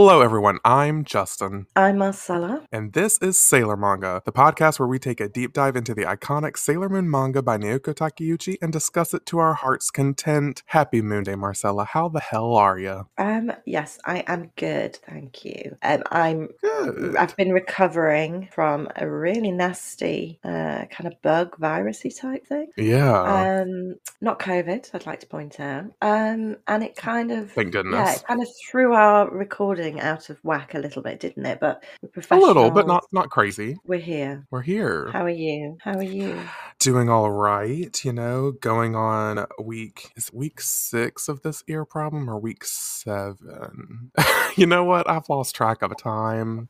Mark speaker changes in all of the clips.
Speaker 1: Hello, everyone. I'm Justin.
Speaker 2: I'm Marcella.
Speaker 1: And this is Sailor Manga, the podcast where we take a deep dive into the iconic Sailor Moon manga by Naoko Takeuchi and discuss it to our heart's content. Happy Moon Day, Marcella. How the hell are you?
Speaker 2: Um, yes, I am good, thank you. Um, I'm.
Speaker 1: Good.
Speaker 2: I've been recovering from a really nasty uh, kind of bug virusy type thing.
Speaker 1: Yeah.
Speaker 2: Um, not COVID, I'd like to point out. Um, and it kind of
Speaker 1: Thank
Speaker 2: yeah,
Speaker 1: goodness.
Speaker 2: it kind of threw our recording out of whack a little bit, didn't it? But we're
Speaker 1: a little, but not not crazy.
Speaker 2: We're here.
Speaker 1: We're here.
Speaker 2: How are you? How are you?
Speaker 1: Doing all right, you know, going on week is week six of this ear problem or week seven? you know what? I've lost track of a time.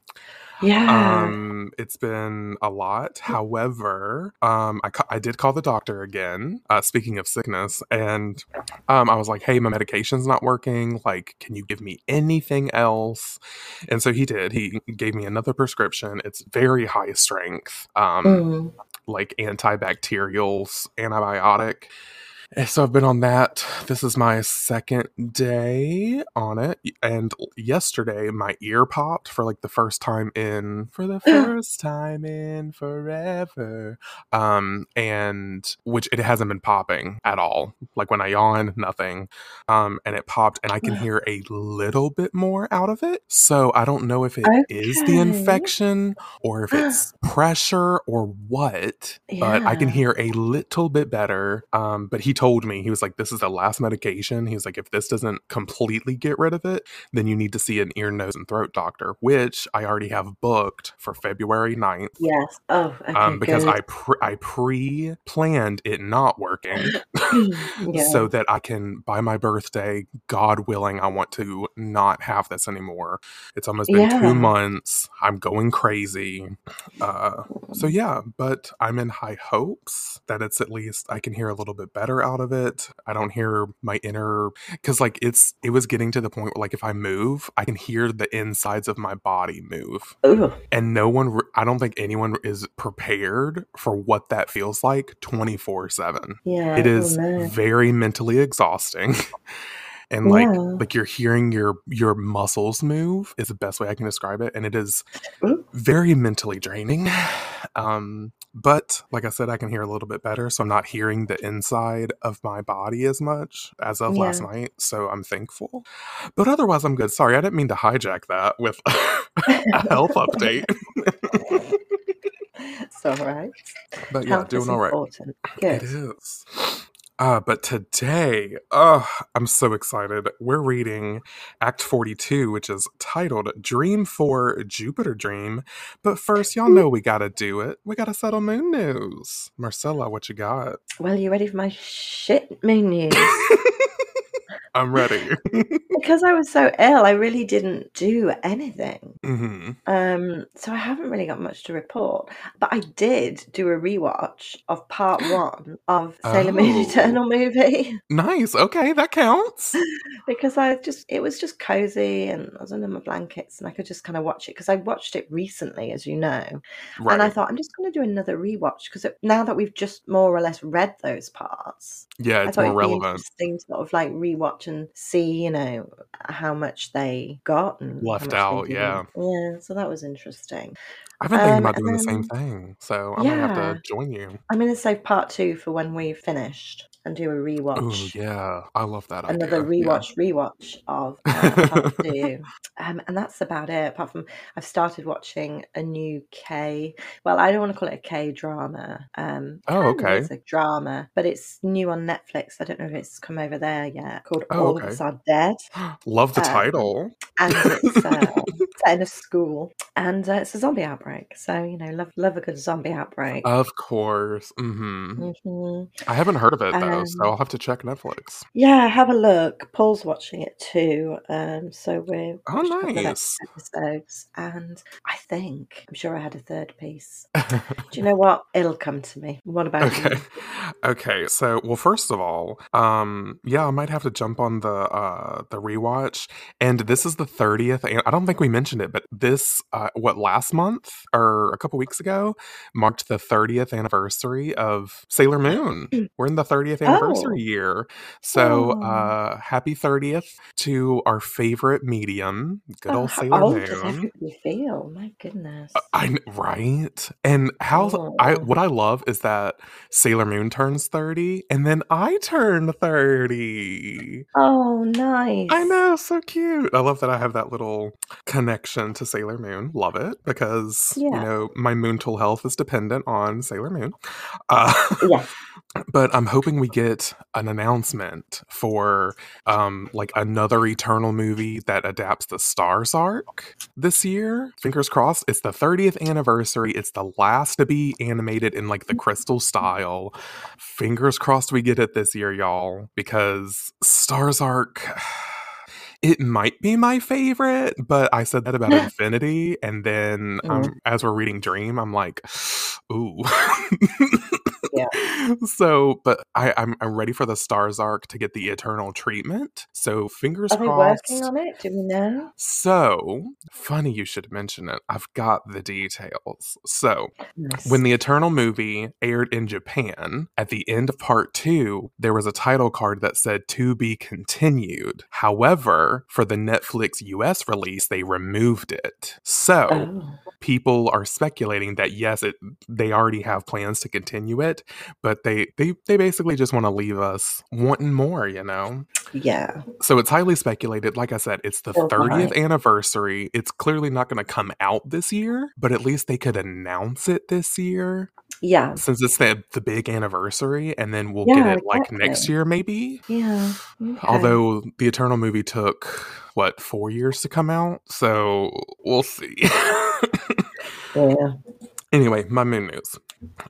Speaker 2: Yeah.
Speaker 1: Um, it's been a lot. However, um, I, ca- I did call the doctor again. Uh, speaking of sickness, and um, I was like, "Hey, my medication's not working. Like, can you give me anything else?" And so he did. He gave me another prescription. It's very high strength, um,
Speaker 2: Mm.
Speaker 1: like antibacterials, antibiotic. And So I've been on that. This is my second day on it. And yesterday my ear popped for like the first time in for the first time in forever. Um and which it hasn't been popping at all. Like when I yawn, nothing. Um and it popped and I can hear a little bit more out of it. So I don't know if it is the infection or if it's pressure or what. But I can hear a little bit better. Um, but he told me, he was like, this is the last medication. He was like, if this doesn't completely get rid of it, then you need to see an ear, nose, and throat doctor, which I already have booked for February 9th.
Speaker 2: Yes. Oh, okay.
Speaker 1: Um, because
Speaker 2: good.
Speaker 1: I pre- I pre planned it not working,
Speaker 2: yeah.
Speaker 1: so that I can by my birthday, God willing, I want to not have this anymore. It's almost been two months. I'm going crazy. Uh, so yeah, but I'm in high hopes that it's at least I can hear a little bit better out of it. I don't hear my inner because like it's it was getting to the point where like if I move, I can hear the insides of my body move,
Speaker 2: Ooh.
Speaker 1: and no one, re- I don't think anyone is prepared for what that feels like twenty four seven.
Speaker 2: Yeah.
Speaker 1: It
Speaker 2: oh
Speaker 1: very mentally exhausting. And like
Speaker 2: Yeah.
Speaker 1: like you're hearing your your muscles move is the best way I can describe it, and it is very mentally draining. Um, but like I said, I can hear a little bit better, so I'm not hearing the inside of my body as much as of last night. So I'm thankful. But otherwise, I'm good. Sorry, I didn't mean to hijack that with a health update.
Speaker 2: it's all right.
Speaker 1: but yeah,
Speaker 2: Health
Speaker 1: doing all right.
Speaker 2: important. Good.
Speaker 1: is. Uh, but today, uh, I'm so excited. We're reading Act 42, which is titled Dream for Jupiter Dream. But first, y'all know we gotta do it. We gotta settle moon news. Marcella, what you got?
Speaker 2: Well, you ready for my shit moon news?
Speaker 1: I'm ready.
Speaker 2: because I was so ill, I really didn't do anything.
Speaker 1: hmm
Speaker 2: Um, so I haven't really got much to report. But I did do a rewatch of part one of Sailor Moon
Speaker 1: Oh.
Speaker 2: Eternal movie.
Speaker 1: Nice. Okay, that counts.
Speaker 2: because I just it was just cozy and I was under my blankets and I could just kind of watch it because I watched it recently, as you know. Right. And I thought I'm just going to do another rewatch because now that we've just more or less read those parts,
Speaker 1: Yeah, it's more relevant.
Speaker 2: interesting to sort of like rewatch and see, you know, how much they got and
Speaker 1: Left out, yeah.
Speaker 2: didn't. Yeah, so that was interesting.
Speaker 1: I've been thinking
Speaker 2: Um,
Speaker 1: about doing the same thing, so I'm gonna have to join you.
Speaker 2: I'm going to save part two for when we've finished and do a
Speaker 1: Oh,
Speaker 2: rewatch.
Speaker 1: yeah. I love that
Speaker 2: another
Speaker 1: idea. Yeah.
Speaker 2: rewatch rewatch of uh, two um, and that's about it apart from i've started watching a new k well i don't want to call it a k drama um
Speaker 1: oh, okay.
Speaker 2: It's a drama but it's new on netflix i don't know if it's come over there yet called
Speaker 1: Oh,
Speaker 2: all of
Speaker 1: okay.
Speaker 2: us are dead
Speaker 1: Love the
Speaker 2: um,
Speaker 1: title.
Speaker 2: and it's uh, set in a school and uh, it's a zombie outbreak so you know love love a good zombie outbreak
Speaker 1: Of course. hmm
Speaker 2: hmm
Speaker 1: I haven't heard of it so
Speaker 2: um
Speaker 1: I'll have to check Netflix.
Speaker 2: Yeah, have a look. Paul's watching it too. Um, so we're
Speaker 1: Oh,
Speaker 2: watched a couple of
Speaker 1: nice.
Speaker 2: episodes, and I think I'm sure I had a third piece. Do you know what? It'll come to me. What about
Speaker 1: okay.
Speaker 2: you?
Speaker 1: Okay. So, well, first of all, um, yeah, I might have to jump on the uh the rewatch. And this is the 30th. I don't think we mentioned it, but this uh what last month or a couple weeks ago marked the 30th anniversary of Sailor Moon. We're in the 30th anniversary
Speaker 2: Oh.
Speaker 1: year. So,
Speaker 2: Oh.
Speaker 1: uh, happy 30th to our favorite medium, good
Speaker 2: Oh,
Speaker 1: old
Speaker 2: how
Speaker 1: Sailor
Speaker 2: does
Speaker 1: Moon.
Speaker 2: everybody feel? My goodness.
Speaker 1: I right, and how I
Speaker 2: Oh.
Speaker 1: what I love is that Sailor Moon turns thirty, and then I turn thirty.
Speaker 2: Oh, nice.
Speaker 1: I know, so cute. I love that I have that little connection to Sailor Moon. Love it because you know my mental health is dependent on Sailor Moon. Uh,
Speaker 2: Yes.
Speaker 1: but I'm hoping we get an announcement for um like another Eternal movie that adapts the Stars arc this year. Fingers crossed. It's the 30th anniversary. It's the last to be animated in like the crystal style. Fingers crossed we get it this year, y'all, because Stars arc it might be my favorite, but I said that about Infinity, and then
Speaker 2: Mm.
Speaker 1: um, as we're reading Dream, I'm like, ooh.
Speaker 2: Yeah.
Speaker 1: So, but I, I'm I'm ready for the Stars arc to get the eternal treatment. So fingers
Speaker 2: Are
Speaker 1: crossed.
Speaker 2: working on it? Do we know?
Speaker 1: So funny you should mention it. I've got the details. So
Speaker 2: Nice.
Speaker 1: when the Eternal movie aired in Japan, at the end of part two, there was a title card that said to be continued. However, for the Netflix US release, they removed it. So
Speaker 2: Oh.
Speaker 1: people are speculating that yes, it they already have plans to continue it, but they they, they basically just want to leave us wanting more, you know?
Speaker 2: Yeah.
Speaker 1: So it's highly speculated. Like I said, it's the
Speaker 2: Oh,
Speaker 1: 30th
Speaker 2: right.
Speaker 1: anniversary. It's clearly not going to come out this year, but at least they could announce it this year
Speaker 2: Yeah.
Speaker 1: since it's the, the big anniversary, and then we'll
Speaker 2: Yeah,
Speaker 1: get it like next year, maybe.
Speaker 2: Yeah. Okay.
Speaker 1: Although the Eternal movie took, what, four years to come out? So we'll see.
Speaker 2: Yeah.
Speaker 1: Anyway, my moon news.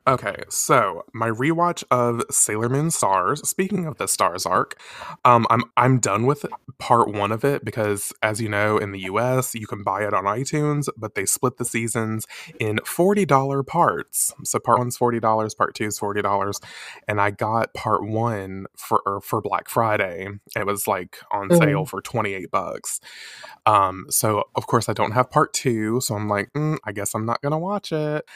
Speaker 1: Okay, so my rewatch of Sailor Moon Stars. Speaking of the Stars arc, um, I'm I'm done with part one of it because, as you know, in the U.S. you can buy it on iTunes, but they split the seasons in forty dollar parts. So part one's forty dollars, part two is forty dollars, and I got part one for er, for Black Friday. It was like on sale for twenty eight bucks. Um, so of course I don't have part two, so I'm like, mm, I guess I'm not gonna watch it.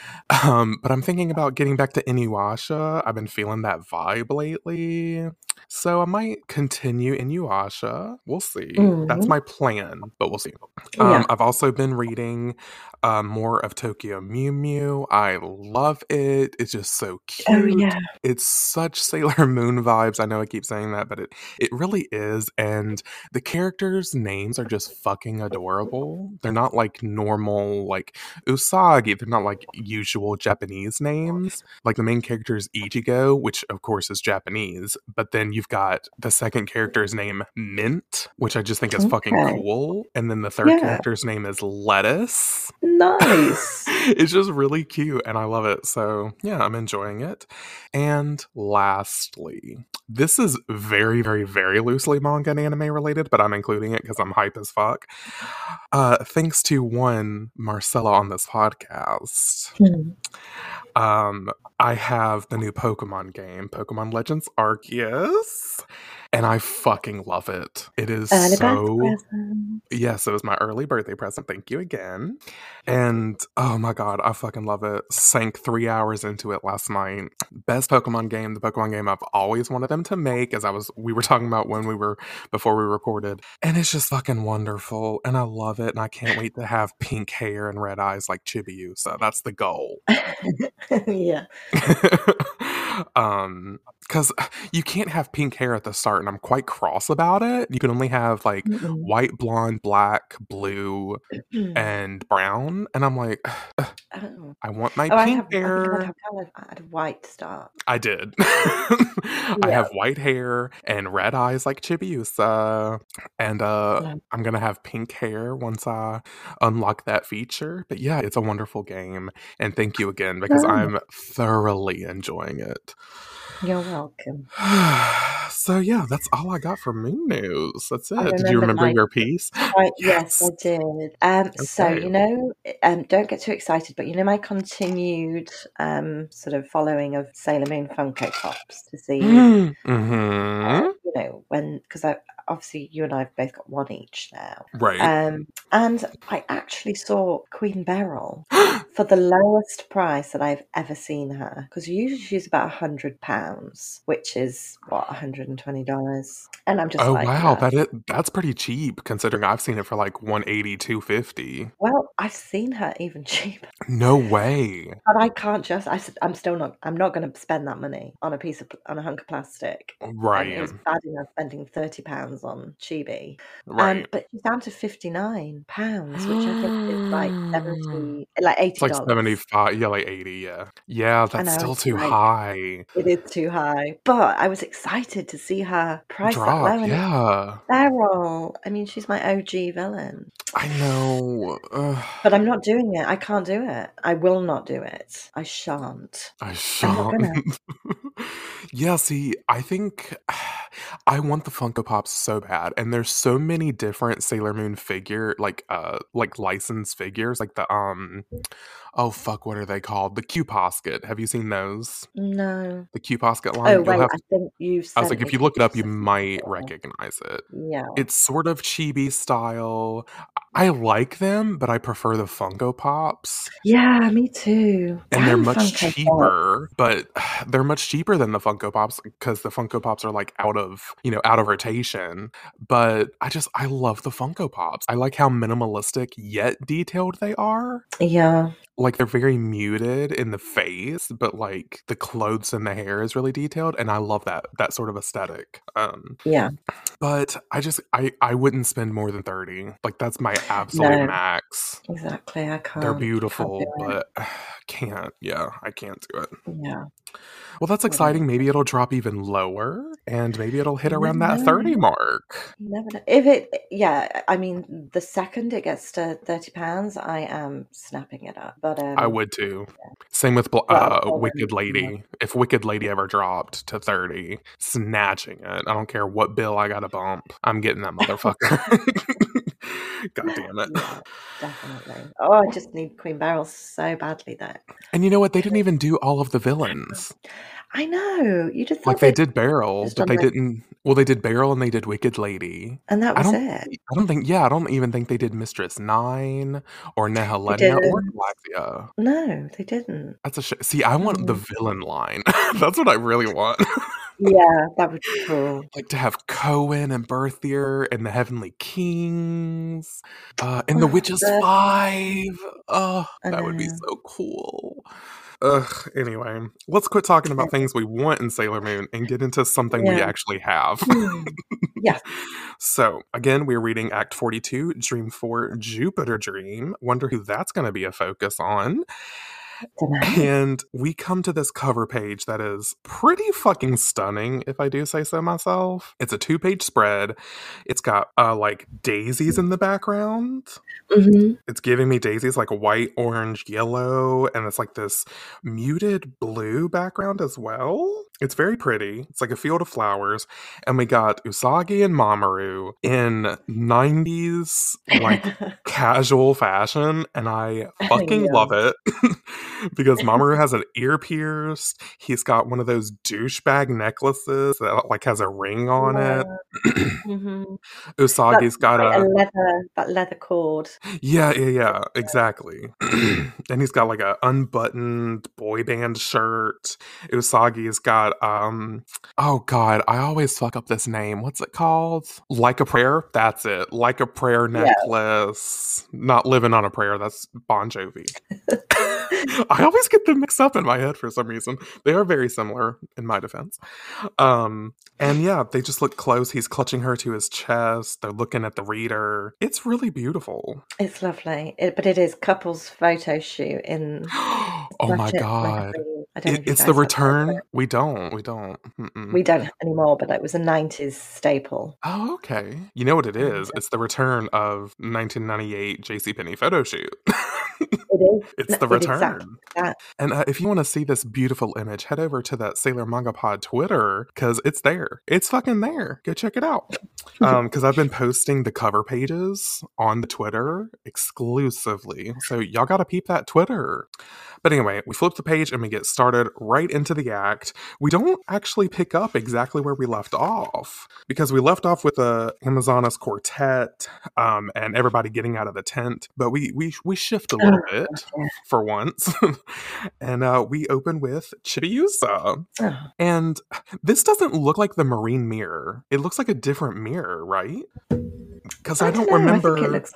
Speaker 1: Um, but I'm thinking about getting back to Inuyasha. I've been feeling that vibe lately, so I might continue Inuyasha. We'll see. That's
Speaker 2: Mhm.
Speaker 1: my plan, but we'll see.
Speaker 2: Yeah.
Speaker 1: Um, I've also been reading uh, more of Tokyo Mew Mew. I love it. It's just so cute
Speaker 2: Oh yeah.
Speaker 1: it's such Sailor Moon vibes. I know I keep saying that, but it it really is. And the characters' names are just fucking adorable. They're not like normal, like Usagi. They're not like usual Japanese names. Like the main character is Ichigo, which of course is Japanese. But then you've got the second character's name Mint, which I just think is fucking cool. And then the third
Speaker 2: Yeah.
Speaker 1: character's name is Lettuce
Speaker 2: Nice.
Speaker 1: it's just really cute and I love it. So, yeah, I'm enjoying it. And lastly, this is very, very, very loosely manga and anime related, but I'm including it because I'm hype as fuck. Uh, thanks to one Marcella on this podcast,
Speaker 2: Hmm.
Speaker 1: Um, I have the new Pokemon game, Pokemon Legends Arceus, and I fucking love it. It is
Speaker 2: Early
Speaker 1: so. Yes, it was my early birthday present. Thank you again. And oh my god, I fucking love it. Sank three hours into it last night. Best Pokemon game, the Pokemon game I've always wanted them to make, as I was we were talking about when we were before we recorded. And it's just fucking wonderful. And I love it. And I can't wait to have pink hair and red eyes like Chibiu. So that's the goal.
Speaker 2: yeah.
Speaker 1: um because you can't have pink hair at the start and i'm quite cross about it you can only have like
Speaker 2: Mm-mm.
Speaker 1: white blonde black blue and brown and i'm like
Speaker 2: Oh.
Speaker 1: i want my
Speaker 2: Oh, I
Speaker 1: pink
Speaker 2: have, I I'd
Speaker 1: hair
Speaker 2: have, I had white start.
Speaker 1: i did i have white hair and red eyes like chibiusa and uh
Speaker 2: Yeah.
Speaker 1: i'm gonna have pink hair once i unlock that feature but yeah it's a wonderful game and thank you again because
Speaker 2: Oh.
Speaker 1: i'm thoroughly enjoying it
Speaker 2: You're welcome.
Speaker 1: so yeah, that's all I got for moon news. That's it.
Speaker 2: I
Speaker 1: Did you remember
Speaker 2: mine.
Speaker 1: your piece?
Speaker 2: Right, yes, I did. Um, so you know, um, don't get too excited, but you know my continued um sort of following of Sailor Moon Funko Pops to see,
Speaker 1: mm-hmm.
Speaker 2: uh, you know, when because I obviously you and I have both got one each now.
Speaker 1: Right.
Speaker 2: Um, and I actually saw Queen Beryl for the lowest price that I've ever seen her, because usually she's about a hundred pounds, which is what hundred and twenty dollars, and I'm just
Speaker 1: Oh
Speaker 2: like,
Speaker 1: wow, that is that's pretty cheap considering I've seen it for like 180, 250.
Speaker 2: Well, I've seen her even cheaper,
Speaker 1: No way.
Speaker 2: but I can't just. I, I'm still not. I'm not going to spend that money on a piece of on a hunk of plastic. And it
Speaker 1: Right.
Speaker 2: was bad enough spending thirty pounds on Chibi. Um,
Speaker 1: Right.
Speaker 2: but she's down to fifty nine pounds, which I think is like seventy, like
Speaker 1: It's
Speaker 2: eighty
Speaker 1: like 75, yeah, like 80, yeah. Yeah, that's
Speaker 2: know
Speaker 1: still too
Speaker 2: like
Speaker 1: high.
Speaker 2: it is too high, but I was excited to see her price that
Speaker 1: Drop,
Speaker 2: low. And it's
Speaker 1: yeah.
Speaker 2: Beryl. I mean, she's my OG villain,
Speaker 1: I know. Ugh,
Speaker 2: but I'm not doing it. I can't do it. I will not do it. I shan't.
Speaker 1: I shan't. Yeah, see, I think I want the Funko Pops so bad, and there's so many different Sailor Moon figure, like uh, like licensed figures, like the um, oh fuck, what are they called? The Q Posket. Have you seen those?
Speaker 2: No.
Speaker 1: The Q Posket
Speaker 2: Oh
Speaker 1: line. You'll
Speaker 2: wait,
Speaker 1: have.
Speaker 2: I think you
Speaker 1: I was like, if you look it up, you might
Speaker 2: before.
Speaker 1: recognize it.
Speaker 2: Yeah.
Speaker 1: It's sort of chibi style. I like them, but I prefer the Funko Pops.
Speaker 2: Yeah, me too.
Speaker 1: and they're much
Speaker 2: Funko Pop.
Speaker 1: cheaper but they're much cheaper than the funko pops because the funko pops are like out of you know out of rotation but i just i love the funko pops i like how minimalistic yet detailed they are
Speaker 2: Yeah.
Speaker 1: Like they're very muted in the face but like the clothes and the hair is really detailed and i love that that sort of aesthetic um
Speaker 2: Yeah.
Speaker 1: but i just i i wouldn't spend more than 30 like that's my absolute
Speaker 2: No.
Speaker 1: max
Speaker 2: Exactly. I can't.
Speaker 1: they're
Speaker 2: Can't
Speaker 1: beautiful but can't yeah i can't do it
Speaker 2: Yeah.
Speaker 1: well, that's exciting. Maybe it'll drop even lower and maybe it'll hit around that 30 mark.
Speaker 2: Never know. If it, yeah, I mean, the second it gets to thirty pounds, I am snapping it up. But
Speaker 1: I
Speaker 2: um,
Speaker 1: would too. Same with
Speaker 2: well,
Speaker 1: uh,
Speaker 2: on.
Speaker 1: Wicked
Speaker 2: Yeah.
Speaker 1: Lady. If Wicked Lady ever dropped to 30, snatching it. I don't care what bill I got to bump. I'm getting that motherfucker. God damn it.
Speaker 2: Yeah, definitely. Oh, I just need Queen Beryl so badly though.
Speaker 1: And you know what? They didn't even do all of the villains.
Speaker 2: I know. You just
Speaker 1: Like they did Beryl,
Speaker 2: just
Speaker 1: but they
Speaker 2: like,
Speaker 1: didn't. Well, they did Beryl and they did Wicked Lady.
Speaker 2: and that was
Speaker 1: don't.
Speaker 2: it.
Speaker 1: I don't think. Yeah, I don't even think they did Mistress Nine or
Speaker 2: They
Speaker 1: Nehelenia or. Galaxia.
Speaker 2: No, they didn't.
Speaker 1: That's a sh- see. I want the
Speaker 2: Mm.
Speaker 1: villain line. That's what I really want.
Speaker 2: Yeah, that would be cool.
Speaker 1: like to have Koan and Berthier and the Heavenly Kings, uh, and the Witches
Speaker 2: the,
Speaker 1: Five. Oh, that would be so cool. Ugh. Anyway, let's quit talking about things we want in Sailor Moon and get into something we actually have.
Speaker 2: Hmm. Yes.
Speaker 1: so, again, we're reading Act 42, Dream 4, Jupiter Dream. Wonder who that's going to be a focus on.
Speaker 2: Dunno.
Speaker 1: And we come to this cover page that is pretty fucking stunning, if I do say so myself. It's a two page spread. It's got uh, like daisies in the background.
Speaker 2: hmm
Speaker 1: It's giving me daisies like white, orange, yellow, and it's like this muted blue background as well. It's very pretty. It's like a field of flowers. And we got Usagi and Mamoru in 90s, like casual fashion. And I fucking
Speaker 2: yeah.
Speaker 1: love it because Mamoru has an ear pierced. He's got one of those douchebag necklaces that like has a ring on it.
Speaker 2: Yeah. hmm
Speaker 1: Usagi's
Speaker 2: That's
Speaker 1: got
Speaker 2: like a
Speaker 1: a
Speaker 2: leather, that leather cord.
Speaker 1: Yeah, yeah, yeah, exactly. and he's got like a unbuttoned boy band shirt. Usagi's got um oh god, I always fuck up this name. What's it called? Like a prayer? That's it. Like a prayer
Speaker 2: Yeah.
Speaker 1: necklace. Not living on a prayer, that's Bon Jovi. I always get them mixed up in my head for some reason. They are very similar in my defense. Um and yeah, they just look close. He's clutching her to his chest. They're looking at the reader. It's really beautiful.
Speaker 2: It's lovely, it, but it is couples photo shoot in
Speaker 1: oh my god.
Speaker 2: magazine. I don't
Speaker 1: It, it's the
Speaker 2: have that,
Speaker 1: return. We don't. We don't. Mm-mm.
Speaker 2: we don't anymore. But it was a '90s staple.
Speaker 1: Oh, okay. You know what it is? It's the return of 1998 JCPenney photo shoot.
Speaker 2: it is.
Speaker 1: it's the
Speaker 2: exactly
Speaker 1: return.
Speaker 2: that.
Speaker 1: And uh, if you want to see this beautiful image, head over to that Sailor Manga Pod Twitter because it's there. It's fucking there. Go check it out. Um, because I've been posting the cover pages on the Twitter exclusively, so y'all gotta peep that Twitter. But anyway, we flip the page and we get started right into the act. We don't actually pick up exactly where we left off because we left off with the Amazonas quartet um, and everybody getting out of the tent. But we we we shift a little
Speaker 2: Oh,
Speaker 1: bit for once, and uh, we open with Chibiusa.
Speaker 2: Oh,
Speaker 1: And this doesn't look like the marine mirror. It looks like a different mirror, right? Because I, don't
Speaker 2: know,
Speaker 1: remember.
Speaker 2: I it like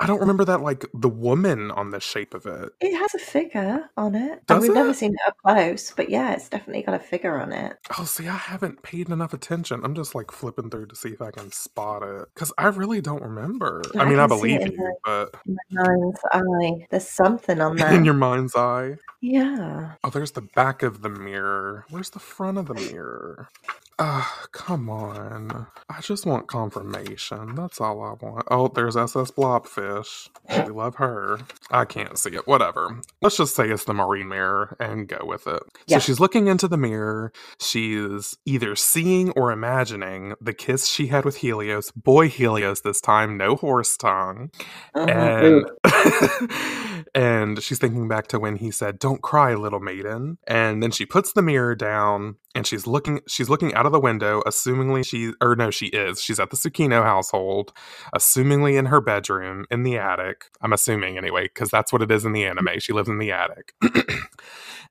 Speaker 1: I don't remember that like the woman on the shape of it.
Speaker 2: it has a figure on it. and we've never seen it up close, but yeah, it's definitely got a figure on it.
Speaker 1: Oh, see, I haven't paid enough attention. I'm just like flipping through to see if I can spot it because I really don't remember. I
Speaker 2: I
Speaker 1: mean, I believe you, but
Speaker 2: In my mind's eye, there's something on
Speaker 1: that.
Speaker 2: in
Speaker 1: your mind's eye.
Speaker 2: Yeah.
Speaker 1: Oh, there's the back of the mirror. Where's the front of the mirror? Ah, come on. I just want confirmation. That's all I want. Oh, there's SS Blobfish. We love her. I can't see it. Whatever. Let's just say it's the marine mirror and go with it.
Speaker 2: Yeah.
Speaker 1: So she's looking into the mirror. She's either seeing or imagining the kiss she had with Helios. Boy Helios this time, no horse tongue
Speaker 2: Uh-huh.
Speaker 1: and and she's thinking back to when he said don't cry little maiden and then she puts the mirror down and she's looking she's looking out of the window assumingly she or no she is. She's at the Tsukino household assumingly in her bedroom in the attic. I'm assuming anyway because that's what it is in the anime. She lives in the attic.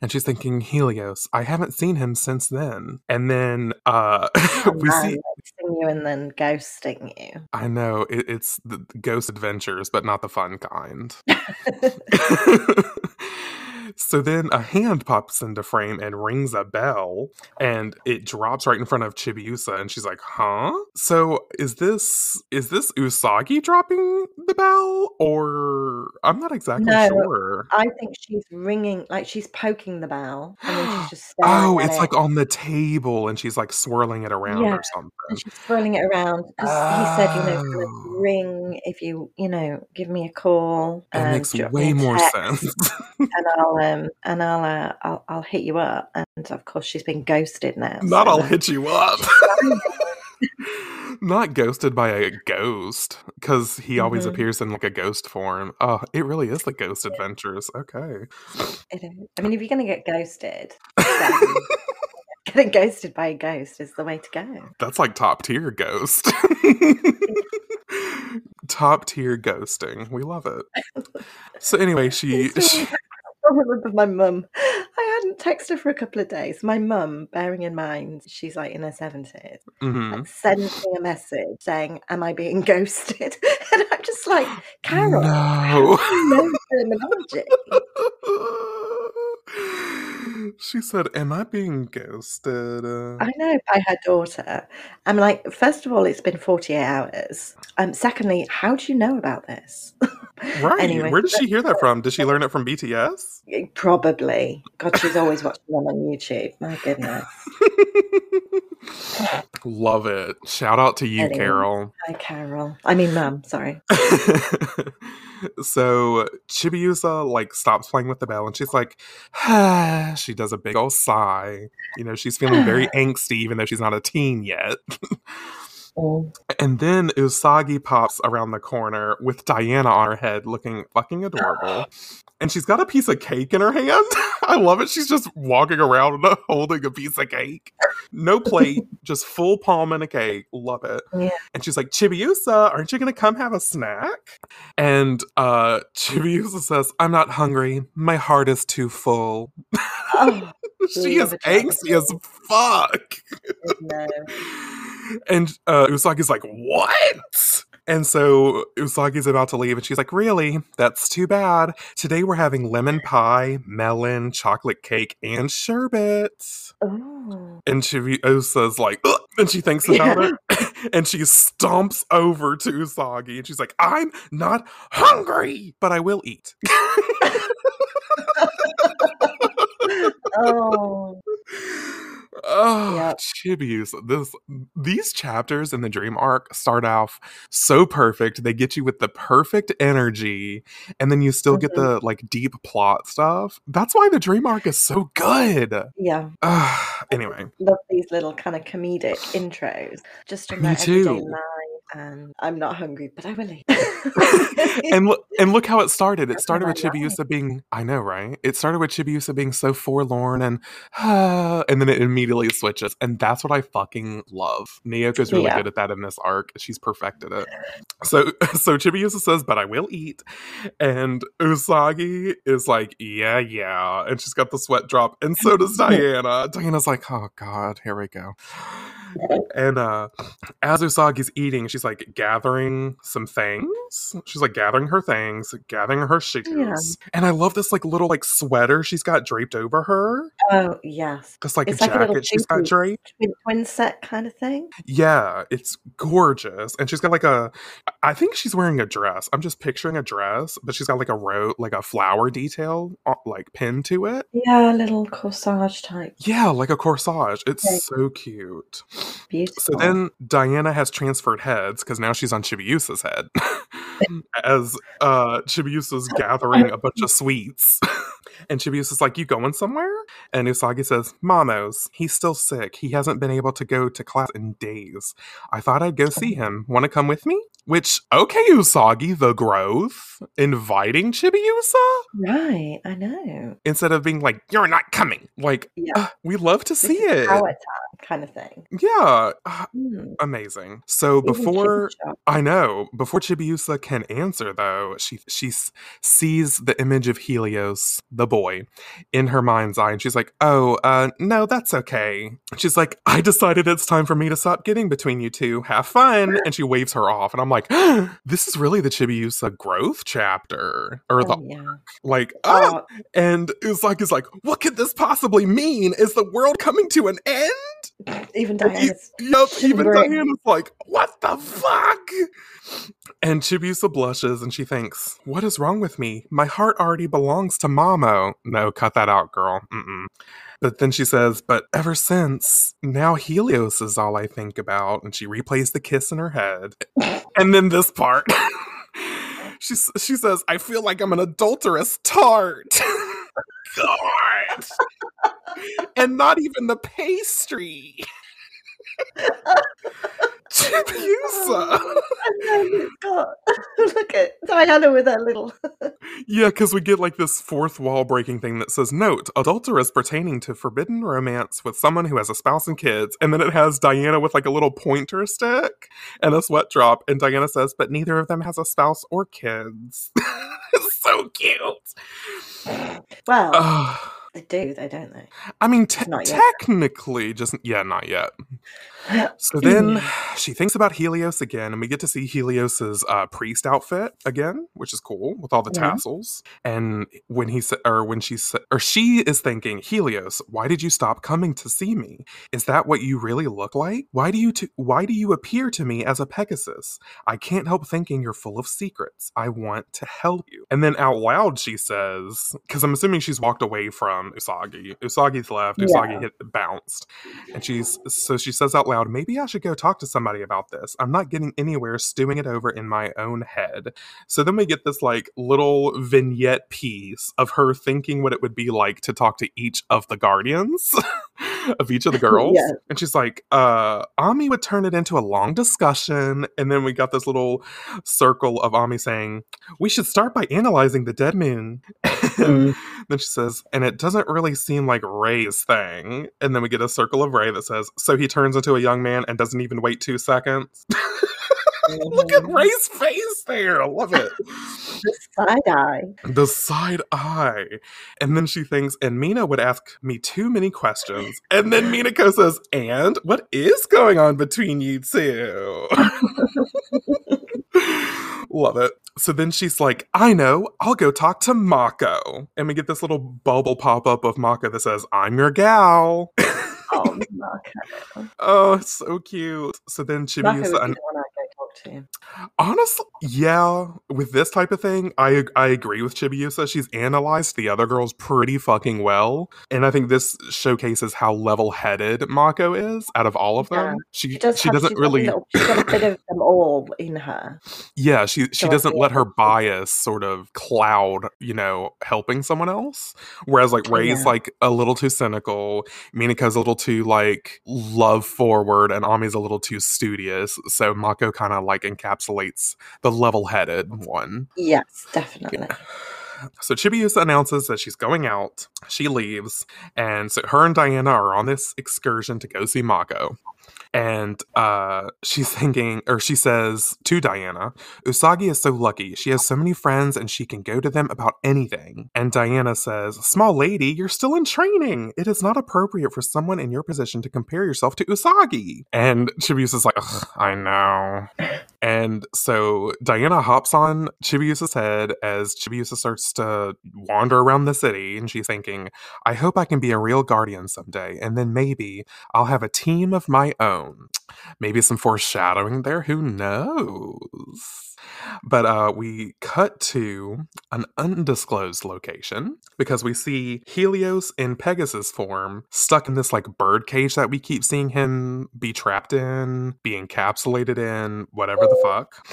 Speaker 1: And she's thinking helios i haven't seen him since then. And then uh
Speaker 2: Oh,
Speaker 1: we see
Speaker 2: you and then ghosting you.
Speaker 1: I know it, it's the ghost adventures, but not the fun kind. so then a hand pops into frame and rings a bell, and it drops right in front of Chibiusa, and she's like, "Huh?" So is this is this Usagi dropping the bell, or I'm not exactly
Speaker 2: No,
Speaker 1: sure.
Speaker 2: I think she's ringing, like she's poking the bell, and then she's just
Speaker 1: Oh, it's
Speaker 2: it.
Speaker 1: like on the table, and she's like swirling it around
Speaker 2: Yeah.
Speaker 1: or something.
Speaker 2: and she's swirling it around because he said, you know, kind of
Speaker 1: Oh.
Speaker 2: ring if you, you know, give me a call. And
Speaker 1: makes way more sense.
Speaker 2: and I'll um and I'll uh, I'll I'll hit you up. And of course, she's been ghosted now.
Speaker 1: Not
Speaker 2: so,
Speaker 1: I'll hit you up. Not ghosted by a ghost, because he always
Speaker 2: Mhm.
Speaker 1: appears in like a ghost form. Oh, it really is the Ghost Adventures. Okay.
Speaker 2: I mean, if you're going to get ghosted, then getting ghosted by a ghost is the way to go.
Speaker 1: That's like top tier ghost. top tier ghosting. We love it. So anyway, she, she
Speaker 2: I remember my mum. I hadn't texted her for a couple of days. My mum, bearing in mind she's like in her seventies,
Speaker 1: Mhm.
Speaker 2: like sends me a message saying, "Am I being ghosted?" And I'm just like, Carol,
Speaker 1: No.
Speaker 2: know terminology?
Speaker 1: she said, "Am I being ghosted?" Uh,
Speaker 2: I know by her daughter. I'm like, first of all, it's been 48 hours. Um, secondly, how do you know about this?
Speaker 1: Right.
Speaker 2: anyway,
Speaker 1: Where did she hear that from? Did she learn it from BTS?
Speaker 2: Probably. God, she's always watching them on YouTube. My goodness.
Speaker 1: Love it. Shout out to you,
Speaker 2: Anyway.
Speaker 1: Carol.
Speaker 2: Hi, Carol. I mean, Mum. Sorry.
Speaker 1: so Chibiusa like stops playing with the bell and she's like, she does a big old sigh. You know, she's feeling very angsty even though she's not a teen yet.
Speaker 2: Mm.
Speaker 1: And then Usagi pops around the corner with Diana on her head looking fucking adorable. And she's got a piece of cake in her hand. I love it. She's just walking around holding a piece of cake. No plate, just full palm and a cake. Love it.
Speaker 2: Yeah.
Speaker 1: And she's like, Chibiusa, aren't you going to come have a snack? And uh, Chibiusa says, I'm not hungry. My heart is too full.
Speaker 2: Oh,
Speaker 1: she is
Speaker 2: Love a chocolate
Speaker 1: angsty as fuck. And uh, Usagi's like, What? And so Usagi's about to leave, and she's like, Really? That's too bad. Today we're having lemon pie, melon, chocolate cake, and sherbet.
Speaker 2: Oh.
Speaker 1: And Chibiusa's like, Ugh, and she thinks about
Speaker 2: Yeah.
Speaker 1: it, and she stomps over to Usagi, and she's like, I'm not hungry, but I will eat.
Speaker 2: Oh.
Speaker 1: Oh,
Speaker 2: Yep.
Speaker 1: Chibius. This these chapters in the dream arc start off so perfect. They get you with the perfect energy, and then you still get
Speaker 2: Mhm.
Speaker 1: the like deep plot stuff. That's why the dream arc is so good.
Speaker 2: Yeah.
Speaker 1: Ah, anyway,
Speaker 2: Love these little kind of comedic intros just from
Speaker 1: Me
Speaker 2: everyday
Speaker 1: too.
Speaker 2: And I'm not hungry, but I will eat.
Speaker 1: and look and look how it started. It
Speaker 2: That's
Speaker 1: started with. Chibiusa being I know, right? It started with Chibiusa being so forlorn and and then it immediately switches. And that's what I fucking love. Naoko's really
Speaker 2: Yeah.
Speaker 1: good at that in this arc. She's perfected it. So so Chibiusa says, but I will eat. And Usagi is like, yeah, yeah. And she's got the sweat drop. And so does Diana. Diana's like, oh God, here we go. And uh as Usagi's eating, she's like gathering some things. She's like gathering her things, gathering her shoes.
Speaker 2: Yeah.
Speaker 1: And I love this like little like sweater she's got draped over her.
Speaker 2: Oh yes,
Speaker 1: Just like
Speaker 2: It's
Speaker 1: a
Speaker 2: like a
Speaker 1: jacket she's got draped.
Speaker 2: twin, twin set kind of thing.
Speaker 1: Yeah, it's gorgeous. And she's got like a I think she's wearing a dress. I'm just picturing a dress, but she's got like a row like a flower detail uh, like pinned to it.
Speaker 2: Yeah, a little corsage type.
Speaker 1: Yeah, like a corsage. It's
Speaker 2: Okay.
Speaker 1: so cute.
Speaker 2: Beautiful.
Speaker 1: So then Diana has transferred heads because now she's on Chibiusa's head. As uh Chibiusa's gathering a bunch of sweets. and Chibiusa's like, You going somewhere? And Usagi says, Mamos, he's still sick. He hasn't been able to go to class in days. I thought I'd go see him. Want to come with me? Which, okay, Usagi, the growth, inviting Chibiusa
Speaker 2: right, I know.
Speaker 1: instead of being like, You're not coming. Like,
Speaker 2: Yeah,
Speaker 1: "Ah, we love to
Speaker 2: this
Speaker 1: see it.
Speaker 2: power time kind of thing.
Speaker 1: Yeah, ah,
Speaker 2: Mm.
Speaker 1: amazing. So before I know. Before Chibiusa can answer, though, she she sees the image of Helios, the boy, in her mind's eye, and she's like, "Oh, uh, no, that's okay." She's like, "I decided it's time for me to stop getting between you two. Have fun." And she waves her off, and I'm like, "This is really the Chibiusa growth chapter, or the
Speaker 2: Oh, yeah.
Speaker 1: like." Ah!
Speaker 2: Oh,
Speaker 1: And Usagi's like, "What could this possibly mean? Is the world coming to an end?"
Speaker 2: Even Diana's
Speaker 1: Yep, even. Diana's like, what the fuck? And Chibiusa blushes and she thinks, what is wrong with me? My heart already belongs to Mamo. No, cut that out, girl. Mm-mm. But then she says, but ever since, now Helios is all I think about. And she replays the kiss in her head. And then this part. she, she says, I feel like I'm an adulterous tart. God. and not even the pastry. Chibiusa.
Speaker 2: Oh, and then it's got look at Diana with her little
Speaker 1: Yeah, because we get like this fourth wall breaking thing that says, Note, adulterous pertaining to forbidden romance with someone who has a spouse and kids. And then it has Diana with like a little pointer stick and a sweat drop. And Diana says, But neither of them has a spouse or kids. it's so cute.
Speaker 2: Wow.
Speaker 1: Ugh.
Speaker 2: They do, they don't they?
Speaker 1: I mean, te- technically, just, yeah, not yet. So then she thinks about Helios again, and we get to see Helios's uh, priest outfit again, which is cool with all the
Speaker 2: Yeah.
Speaker 1: tassels. And when he said, or when she said, or she is thinking, Helios, why did you stop coming to see me? Is that what you really look like? Why do you, t- why do you appear to me as a Pegasus? I can't help thinking you're full of secrets. I want to help you. And then out loud, she says, because I'm assuming she's walked away from Um, Usagi. Usagi's left.
Speaker 2: Yeah.
Speaker 1: Usagi hit bounced. And she's so she says out loud, maybe I should go talk to somebody about this. I'm not getting anywhere stewing it over in my own head. So then we get this like little vignette piece of her thinking what it would be like to talk to each of the guardians of each of the girls. And she's like, uh, Ami would turn it into a long discussion. And then we got this little circle of Ami saying, We should start by analyzing the dead moon.
Speaker 2: Mm.
Speaker 1: Then she says, and it doesn't really seem like Ray's thing. And then we get a circle of Ray that says, so he turns into a young man and doesn't even wait two seconds. Look at. Ray's face there. I love it.
Speaker 2: the side eye.
Speaker 1: the side eye. And then she thinks, and Mina would ask me too many questions. And then Minako says, and what is going on between you two? Love it. So then she's like, I know, I'll go talk to Mako. And we get this little bubble pop up of Mako that says, I'm your gal.
Speaker 2: Oh, Mako.
Speaker 1: oh, so cute. So then
Speaker 2: Mako would be
Speaker 1: Chibiusa,
Speaker 2: the one I'd go talk to.
Speaker 1: honestly, yeah, with this type of thing, I I agree with Chibiusa. She's analyzed the other girls pretty fucking well. And I think this showcases how level headed Mako is out of all of them.
Speaker 2: Yeah.
Speaker 1: She,
Speaker 2: She does.
Speaker 1: she
Speaker 2: have,
Speaker 1: doesn't really,
Speaker 2: little- she's got a bit of them all in her.
Speaker 1: yeah, she, she
Speaker 2: So
Speaker 1: doesn't let her bias sort of cloud, you know, helping someone else. Whereas like oh, Ray's
Speaker 2: Yeah.
Speaker 1: like a little too cynical, Minako's a little too like love forward, and Ami's a little too studious. So Mako kind of of like encapsulates the level-headed one.
Speaker 2: Yes, definitely.
Speaker 1: So Chibiusa announces that she's going out. She leaves, and so her and Diana are on this excursion to go see Mako. And uh, she's thinking, or she says to Diana, Usagi is so lucky. She has so many friends and she can go to them about anything. And Diana says, Small lady, you're still in training. It is not appropriate for someone in your position to compare yourself to Usagi. And Chibiusa's like, I know. And so Diana hops on Chibiusa's head as Chibiusa starts to wander around the city. And she's thinking, I hope I can be a real guardian someday. And then maybe I'll have a team of my own. Maybe some foreshadowing there. Who knows? But uh, we cut to an undisclosed location because we see Helios in Pegasus form stuck in this like bird cage that we keep seeing him be trapped in, be encapsulated in, whatever the fuck.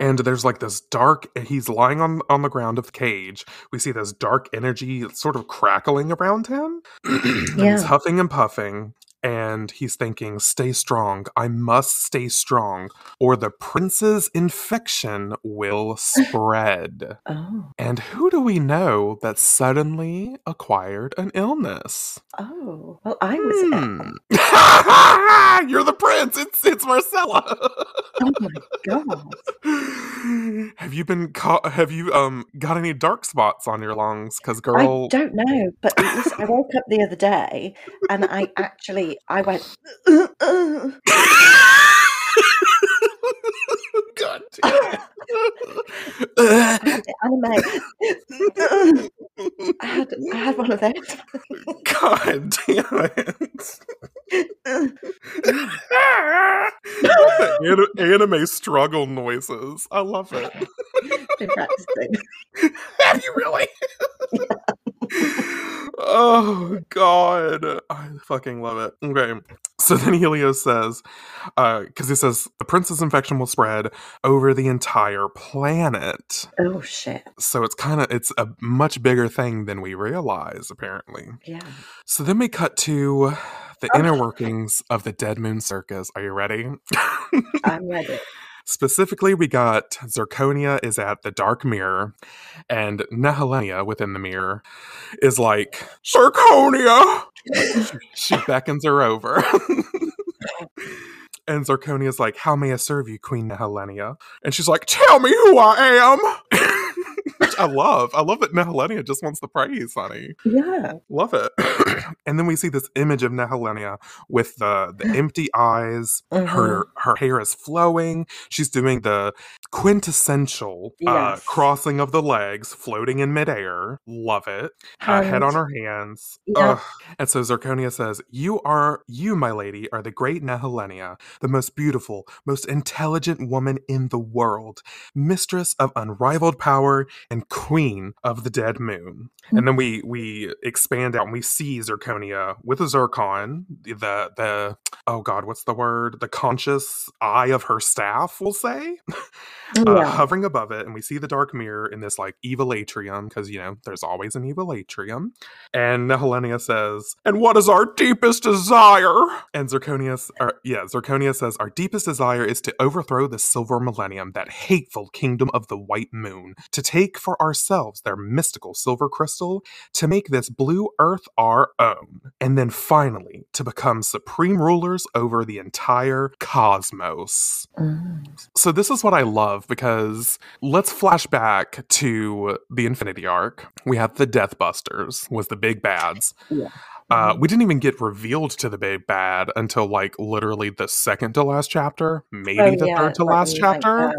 Speaker 1: And there's like this dark, he's lying on, on the ground of the cage. We see this dark energy sort of crackling around him.
Speaker 2: Yeah.
Speaker 1: He's huffing and puffing and he's thinking, stay strong. I must stay strong, or the prince's infection will spread.
Speaker 2: Oh,
Speaker 1: and who do we know that suddenly acquired an illness?
Speaker 2: oh. Well, I was.
Speaker 1: Hmm. You're the prince. It's it's Marcella.
Speaker 2: Oh my god.
Speaker 1: have you been caught? Have you um got any dark spots on your lungs? Because girl,
Speaker 2: I don't know, but listen, I woke up the other day and I actually I went. "Uh, uh."
Speaker 1: God damn it.
Speaker 2: I had. I had I had one of those.
Speaker 1: God damn it. An- anime struggle noises. I love it.
Speaker 2: Been practicing.
Speaker 1: Have you really? oh god. I fucking love it. Okay. So then Helios says, uh, because he says the prince's infection will spread over the entire planet.
Speaker 2: Oh shit!
Speaker 1: So it's kind of it's a much bigger thing than we realize, apparently.
Speaker 2: Yeah.
Speaker 1: So then we cut to the
Speaker 2: Oh.
Speaker 1: inner workings of the Dead Moon Circus. Are you ready?
Speaker 2: I'm ready.
Speaker 1: Specifically, we got Zirconia is at the Dark Mirror, and Nehelenia within the mirror is like, Zirconia! she, she beckons her over. and Zirconia's like, How may I serve you, Queen Nehelenia? And she's like, Tell me who I am! I love. I love that Nehelenia just wants the praise, honey.
Speaker 2: Yeah.
Speaker 1: Love it. and then we see this image of Nehelenia with the the empty eyes.
Speaker 2: Mhm.
Speaker 1: Her her hair is flowing. She's doing the quintessential uh, crossing of the legs, floating in midair. Love it. Uh, head on her hands.
Speaker 2: Yeah.
Speaker 1: And so Zirconia says, "You are you, my lady, are the great Nehelenia, the most beautiful, most intelligent woman in the world, mistress of unrivaled power and queen of the dead moon." And then we we expand out and we see Zirconia with a zircon, the the oh god, what's the word? The conscious eye of her staff, we'll say, uh, hovering above it, and we see the dark mirror in this like evil atrium because you know there's always an evil atrium. And Nehelenia says, "And what is our deepest desire?" And Zirconia, yeah, Zirconia says, "Our deepest desire is to overthrow the Silver Millennium, that hateful kingdom of the White Moon, to take for ourselves their mystical silver crystal, to make this blue Earth our own, and then finally to become supreme rulers over the entire cosmos."
Speaker 2: Mm.
Speaker 1: So this is what I love because let's flash back to the Infinity Arc. We have the Death Busters was the big bads.
Speaker 2: Yeah.
Speaker 1: Uh,
Speaker 2: Mhm.
Speaker 1: we didn't even get revealed to the big bad until like literally the second to last chapter, maybe
Speaker 2: Oh,
Speaker 1: the
Speaker 2: yeah,
Speaker 1: third to last chapter.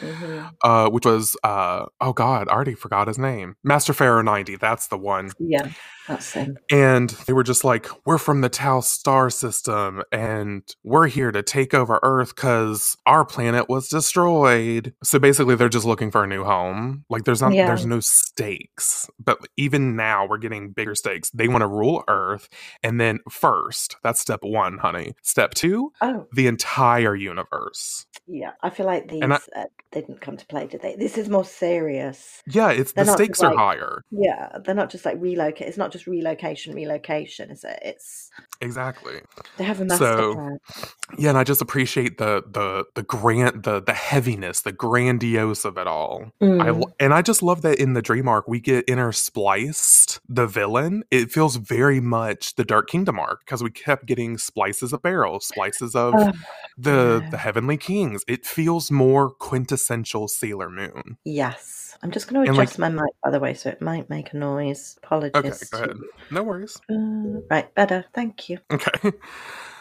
Speaker 2: Mhm.
Speaker 1: uh, which was uh, oh god, I already forgot his name, Master Pharaoh ninety. That's the one.
Speaker 2: Yeah, that's him.
Speaker 1: And they were just like, we're from the Tau star system and we're here to take over Earth because our planet was destroyed. So basically, they're just looking for a new home. Like, there's not,
Speaker 2: Yeah.
Speaker 1: there's no stakes. But even now, we're getting bigger stakes. They want to rule Earth. Earth, and then, first, that's step one, honey. Step two,
Speaker 2: Oh,
Speaker 1: the entire universe.
Speaker 2: yeah. I feel like these
Speaker 1: I-
Speaker 2: uh, didn't come to play, did they? This is more serious.
Speaker 1: Yeah, it's
Speaker 2: They're
Speaker 1: the stakes
Speaker 2: just
Speaker 1: are
Speaker 2: like
Speaker 1: higher.
Speaker 2: yeah, they're not just like relocate. It's not just relocation, relocation, is it? It's
Speaker 1: Exactly.
Speaker 2: they have a master
Speaker 1: So
Speaker 2: plan.
Speaker 1: yeah, and I just appreciate the the the grand the the heaviness, the grandiose of it all.
Speaker 2: Mm.
Speaker 1: l- and I just love that in the dream arc we get interspliced the villain. It feels very much the Dark Kingdom arc because we kept getting splices of Beryl, splices of
Speaker 2: Oh,
Speaker 1: the the Heavenly Kings. It feels more quintessential Sailor Moon.
Speaker 2: Yes. I'm just going to
Speaker 1: And like
Speaker 2: adjust my mic, by the way, so it might make a noise.
Speaker 1: okay,
Speaker 2: Apologies
Speaker 1: go ahead. No worries.
Speaker 2: Uh, right, better. Thank you.
Speaker 1: Okay.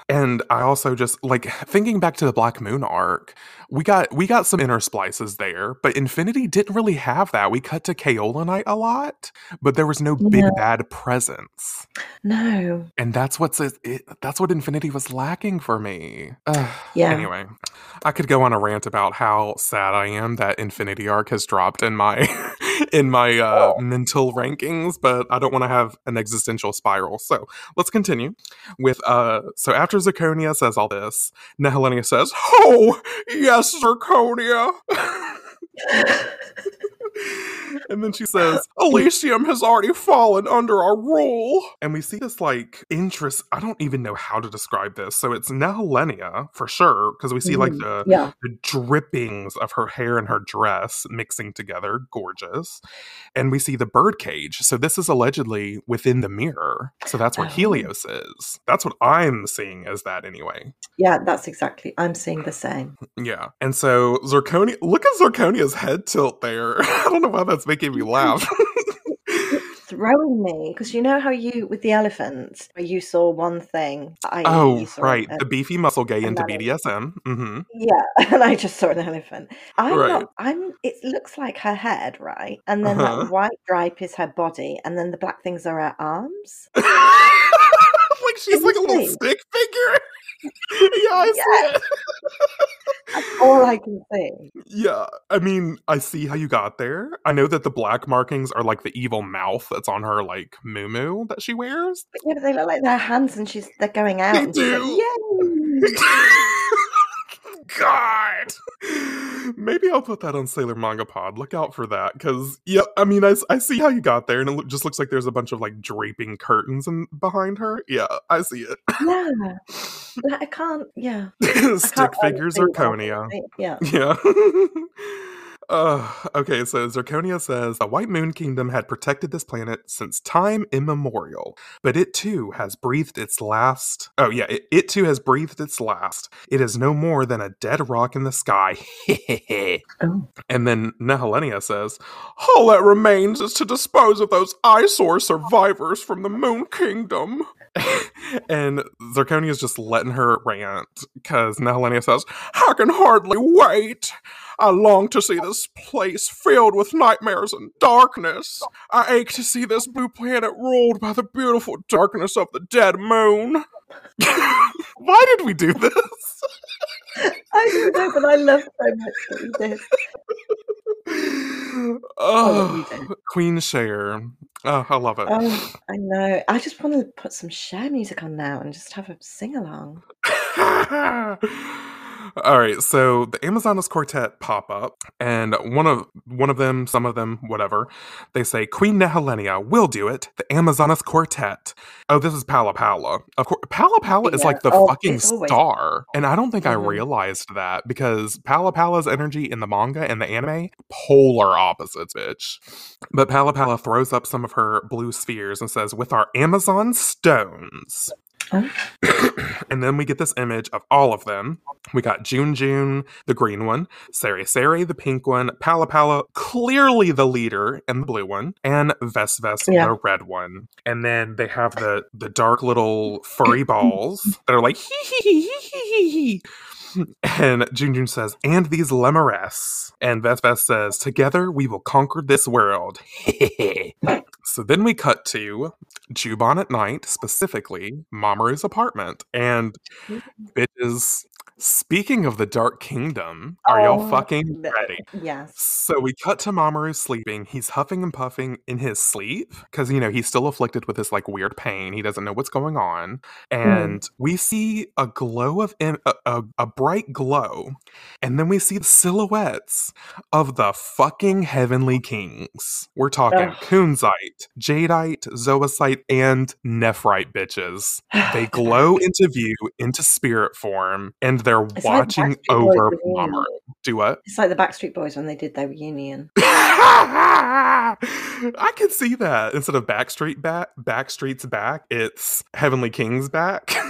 Speaker 1: And I also just like thinking back to the Black Moon arc, we got we got some inner splices there, but Infinity didn't really have that. We cut to Kaolinite a lot, but there was no big
Speaker 2: No.
Speaker 1: bad presence.
Speaker 2: No.
Speaker 1: And that's what's it, it, that's what Infinity was lacking for me. Ugh.
Speaker 2: Yeah.
Speaker 1: Anyway, I could go on a rant about how sad I am that Infinity arc has dropped in my in my uh, mental rankings, but I don't want to have an existential spiral. So let's continue with uh. So after Zirconia says all this, Nehelenia says, "Oh yes, Zirconia." and then she says, Elysium has already fallen under our rule. And we see this like interest. I don't even know how to describe this. So it's Nehelenia for sure, because we see like
Speaker 2: Mhm.
Speaker 1: the,
Speaker 2: Yeah.
Speaker 1: the drippings of her hair and her dress mixing together. Gorgeous. And we see the birdcage. So this is allegedly within the mirror. So that's where
Speaker 2: Oh.
Speaker 1: Helios is. That's what I'm seeing as that anyway.
Speaker 2: Yeah, that's exactly. I'm seeing the same.
Speaker 1: Yeah. And so Zirconia, look at Zirconia's head tilt there. I don't know why that's making me laugh.
Speaker 2: Throwing me because you know how you with the elephants, you saw one thing. I
Speaker 1: oh, right. The beefy muscle gay into BDSM. hmm
Speaker 2: Yeah, and I just saw an elephant. I'm
Speaker 1: Right.
Speaker 2: not. I'm. It looks like her head, right? And then
Speaker 1: Uh-huh.
Speaker 2: that white stripe is her body, and then the black things are her arms.
Speaker 1: Like she's like a little stick figure. yeah, I see it.
Speaker 2: That's all I can see.
Speaker 1: Yeah, I mean, I see how you got there. I know that the black markings are like the evil mouth that's on her like moo that she wears.
Speaker 2: But yeah, but they look like their hands, and she's they're going out,
Speaker 1: They
Speaker 2: and
Speaker 1: do.
Speaker 2: like, "Yay!"
Speaker 1: God. Maybe I'll put that on Sailor Manga Pod. Look out for that, because yeah, I mean, I, I see how you got there, and it loo- just looks like there's a bunch of like draping curtains and behind her. Yeah, I see it.
Speaker 2: Yeah, I can't. Yeah,
Speaker 1: Stick
Speaker 2: can't
Speaker 1: figures
Speaker 2: that.
Speaker 1: Zirconia.
Speaker 2: Yeah,
Speaker 1: Yeah. Uh, okay, so Zirconia says the White Moon Kingdom had protected this planet since time immemorial, but it too has breathed its last. Oh, yeah, it, it too has breathed its last. It is no more than a dead rock in the sky.
Speaker 2: Oh.
Speaker 1: and then Nehelenia says, All that remains is to dispose of those eyesore survivors from the Moon Kingdom. and Zirconia is just letting her rant because Nehelenia says, I can hardly wait. I long to see this place filled with nightmares and darkness. I ache to see this blue planet ruled by the beautiful darkness of the dead moon. Why did we do this?
Speaker 2: I don't know, but I love so much that we did.
Speaker 1: oh. Queen Cher. Oh, I love it.
Speaker 2: Oh, I know. I just want to put some Cher music on now and just have a sing along.
Speaker 1: All right, so the Amazonas Quartet pop up, and one of one of them, some of them, whatever, they say Queen Nehelenia will do it. The Amazonas Quartet. Oh, this is Pala Pala. Of course, Pala Pala is like the
Speaker 2: Oh,
Speaker 1: fucking
Speaker 2: always-
Speaker 1: star, and I don't think I
Speaker 2: Mhm.
Speaker 1: realized that because Pala Pala's energy in the manga and the anime polar opposites, bitch. But Pala Pala throws up some of her blue spheres and says, "With our Amazon stones."
Speaker 2: Oh.
Speaker 1: and then we get this image of all of them. We got JunJun, the green one, Sari Sari, the pink one, Pala Pala, clearly the leader and the blue one, and Ves Ves,
Speaker 2: Yeah.
Speaker 1: the red one. And then they have the the dark little furry balls that are like hee hee hee hee hee hee. And JunJun says, and these lemures. And Ves Ves says, together we will conquer this world. so then we cut to Juban at night, specifically Mamoru's apartment. And mm-hmm. bitches, Speaking of the Dark Kingdom, are y'all
Speaker 2: Oh,
Speaker 1: fucking ready?
Speaker 2: Yes.
Speaker 1: So we cut to Mamoru sleeping. He's huffing and puffing in his sleep because, you know, he's still afflicted with this like weird pain. He doesn't know what's going on. Hmm. And we see a glow of em- a, a, a bright glow. And then we see the silhouettes of the fucking heavenly kings. We're talking
Speaker 2: Ugh.
Speaker 1: Kunzite, Jadeite, Zoisite, and Nephrite bitches. They glow into view, into spirit form, and they're
Speaker 2: It's
Speaker 1: watching
Speaker 2: Backstreet Boys
Speaker 1: over. Mamoru. Do what?
Speaker 2: It's like the Backstreet Boys when they did their reunion.
Speaker 1: I can see that. Instead of Backstreet back, Backstreet's back, it's Heavenly King's back.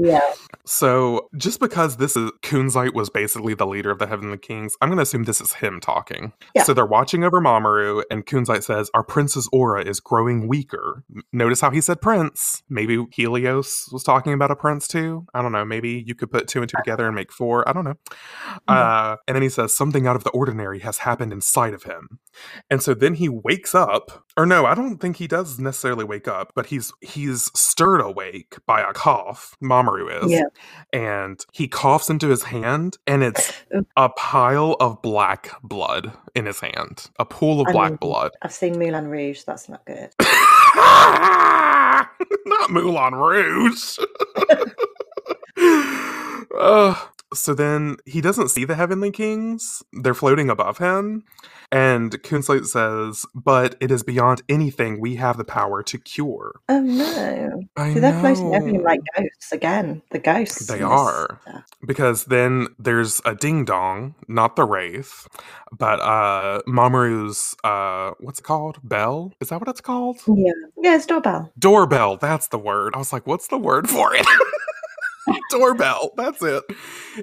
Speaker 2: Yeah.
Speaker 1: so just because this is Kunzite was basically the leader of the Heavenly Kings, I'm gonna assume this is him talking.
Speaker 2: Yeah.
Speaker 1: So they're watching over Mamoru, and Kunzite says, Our prince's aura is growing weaker. Notice how he said prince. Maybe Helios was talking about a prince too. I don't know. Maybe you could put two and two together and make four. I don't know. Uh, and then he says, Something out of the ordinary has happened inside of him. And so then he wakes up, or no, I don't think he does necessarily wake up, but he's he's stirred awake by a cough. Mamoru is,
Speaker 2: Yeah.
Speaker 1: and he coughs into his hand, and it's a pile of black blood in his hand, a pool of
Speaker 2: I
Speaker 1: black
Speaker 2: mean-
Speaker 1: blood.
Speaker 2: I've seen Moulin Rouge. That's not good.
Speaker 1: Not Moulin Rouge. uh, so then he doesn't see the heavenly kings. They're floating above him. And Kunzite says, But it is beyond anything we have the power to cure.
Speaker 2: Oh no.
Speaker 1: I
Speaker 2: See, they're floating over him like ghosts again. The ghosts.
Speaker 1: They are.
Speaker 2: stuff.
Speaker 1: because then there's a ding dong, not the wraith, but uh Mamoru's uh what's it called? Bell? Is that what it's called?
Speaker 2: Yeah. Yeah, it's doorbell.
Speaker 1: Doorbell, that's the word. I was like, what's the word for it? Doorbell, that's it.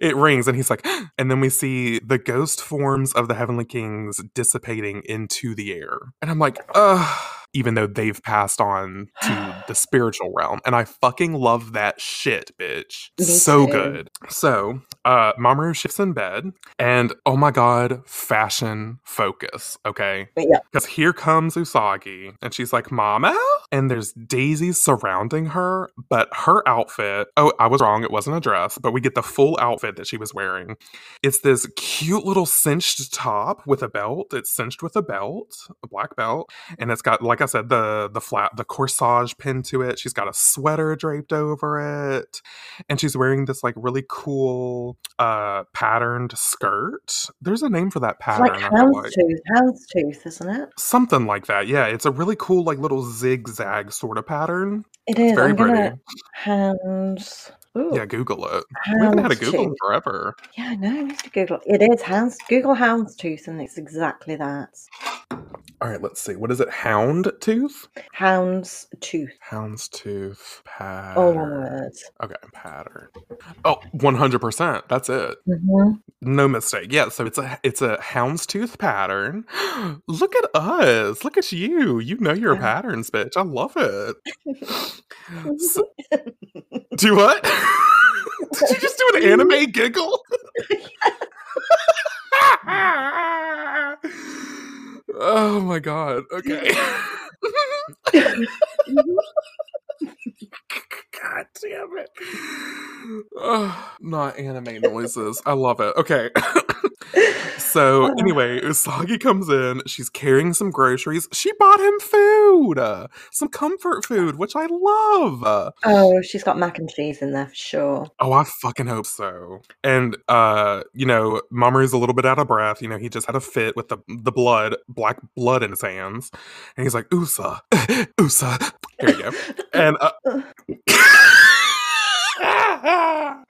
Speaker 1: It rings and he's like, and then we see the ghost forms of the heavenly kings dissipating into the air. And I'm like, ugh. Even though they've passed on to the spiritual realm. And I fucking love that shit, bitch.
Speaker 2: Me
Speaker 1: so
Speaker 2: too.
Speaker 1: good. So, uh, Mamoru shifts in bed, and oh my god, fashion focus, okay?
Speaker 2: Yeah.
Speaker 1: Because here comes Usagi, and she's like, Mama? And there's daisies surrounding her, but her outfit, oh, I was wrong, it wasn't a dress, but we get the full outfit that she was wearing. It's this cute little cinched top with a belt. It's cinched with a belt, a black belt, and it's got, like I said, the the flat, the corsage pinned to it. She's got a sweater draped over it, and she's wearing this like really cool uh patterned skirt. There's a name for that pattern.
Speaker 2: like
Speaker 1: I feel like
Speaker 2: houndstooth. Houndstooth, isn't it?
Speaker 1: something like that yeah it's a really cool like little zigzag sort of pattern
Speaker 2: It is.
Speaker 1: very
Speaker 2: I'm
Speaker 1: pretty
Speaker 2: hounds. Ooh,
Speaker 1: yeah google it we haven't had a google forever
Speaker 2: Yeah, I know. I need to Google. It is hounds. Google houndstooth, and it's exactly that.
Speaker 1: All right let's see. What is it? Hound tooth
Speaker 2: Houndstooth.
Speaker 1: houndstooth
Speaker 2: All one
Speaker 1: pattern
Speaker 2: word.
Speaker 1: okay pattern. Oh 100% that's it.
Speaker 2: Hmm
Speaker 1: no mistake. Yeah so it's a it's a hound's tooth pattern. Look at us. Look at you. You know your
Speaker 2: Yeah.
Speaker 1: patterns bitch. I love it. So- do what? Did you just do an anime giggle oh my god okay mm-hmm. god damn it. Oh, not anime noises. I love it. Okay. So anyway usagi comes in. She's carrying some groceries. She bought him food. Uh, some comfort food which i love.
Speaker 2: Oh, she's got mac and cheese in there for sure.
Speaker 1: Oh, I fucking hope so. And uh, you know, Mamoru's a little bit out of breath. You know, he just had a fit with the the blood, black blood in his hands, and he's like, "Usa, Usa." There you go. And uh,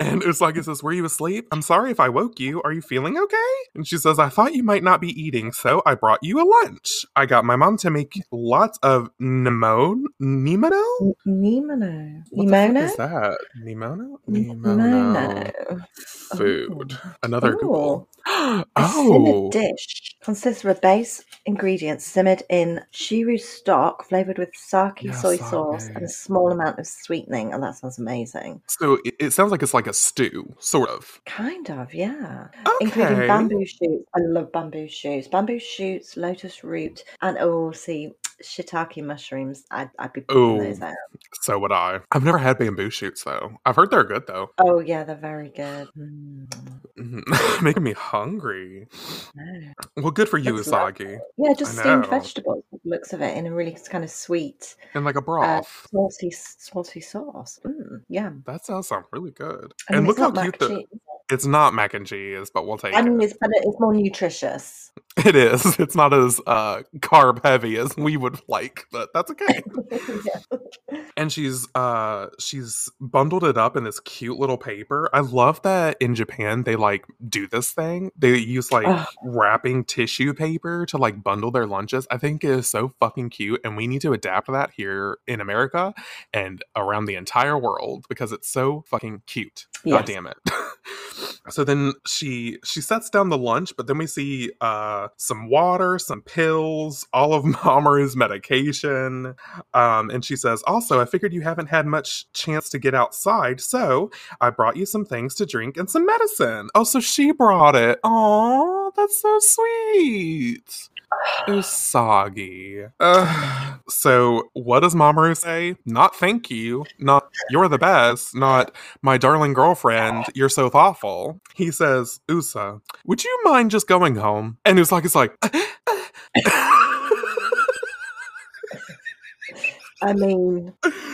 Speaker 1: and Usagi says, "Were you asleep? I'm sorry if I woke you. Are you feeling okay?" And she says, "I thought you might not be eating, so I brought you a lunch. I got my mom to make lots of nemone, nemono."
Speaker 2: N- Nemono.
Speaker 1: What fuck
Speaker 2: Nemono?
Speaker 1: is that? Nemono?
Speaker 2: Nemono.
Speaker 1: Food. Oh. Another Google.
Speaker 2: A
Speaker 1: oh.
Speaker 2: simmered dish consists of a base ingredient simmered in shiru stock flavored with sake
Speaker 1: Yeah,
Speaker 2: soy sauce and a small amount of sweetening. And that sounds amazing.
Speaker 1: So it, it sounds like it's like a stew, sort of.
Speaker 2: Kind of, yeah.
Speaker 1: Okay.
Speaker 2: Including bamboo shoots. I love bamboo shoots. Bamboo shoots, lotus root, and oh, see, shiitake mushrooms, I'd, I'd be putting those
Speaker 1: Ooh.
Speaker 2: out.
Speaker 1: So would I. I've never had bamboo shoots though. I've heard they're good though.
Speaker 2: Oh yeah, they're very good. Mm,
Speaker 1: Mhm. Making me hungry.
Speaker 2: no.
Speaker 1: Well, good for you,
Speaker 2: lovely.
Speaker 1: Usagi.
Speaker 2: Yeah, just steamed vegetables. the Looks of it in a really kind of sweet,
Speaker 1: And like a
Speaker 2: uh,
Speaker 1: broth.
Speaker 2: salty saucy sauce. Mm, yeah.
Speaker 1: That sounds sound really good.
Speaker 2: I mean,
Speaker 1: and look how cute the
Speaker 2: cheese.
Speaker 1: it's not mac and cheese, but we'll take
Speaker 2: I mean,
Speaker 1: it.
Speaker 2: it's better. It's more nutritious.
Speaker 1: It is. It's not as uh carb heavy as we would like, but that's okay.
Speaker 2: yeah.
Speaker 1: and she's uh she's bundled it up in this cute little paper. I love that in Japan they like do this thing. They use like
Speaker 2: Ugh.
Speaker 1: wrapping tissue paper to like bundle their lunches. I think it is so fucking cute and we need to adapt that here in America and around the entire world because it's so fucking cute. God damn it. so then she she sets down the lunch, but then we see uh some water, some pills, all of Mamoru's medication. Um, and she says, Also, I figured you haven't had much chance to get outside, so I brought you some things to drink and some medicine. Oh, so she brought it. Oh, that's so sweet. Usagi. Uh, so, what does Mamoru say? Not thank you. Not you're the best. Not my darling girlfriend. You're so thoughtful. He says, Usa, would you mind just going home? And Usagi's like,
Speaker 2: I mean,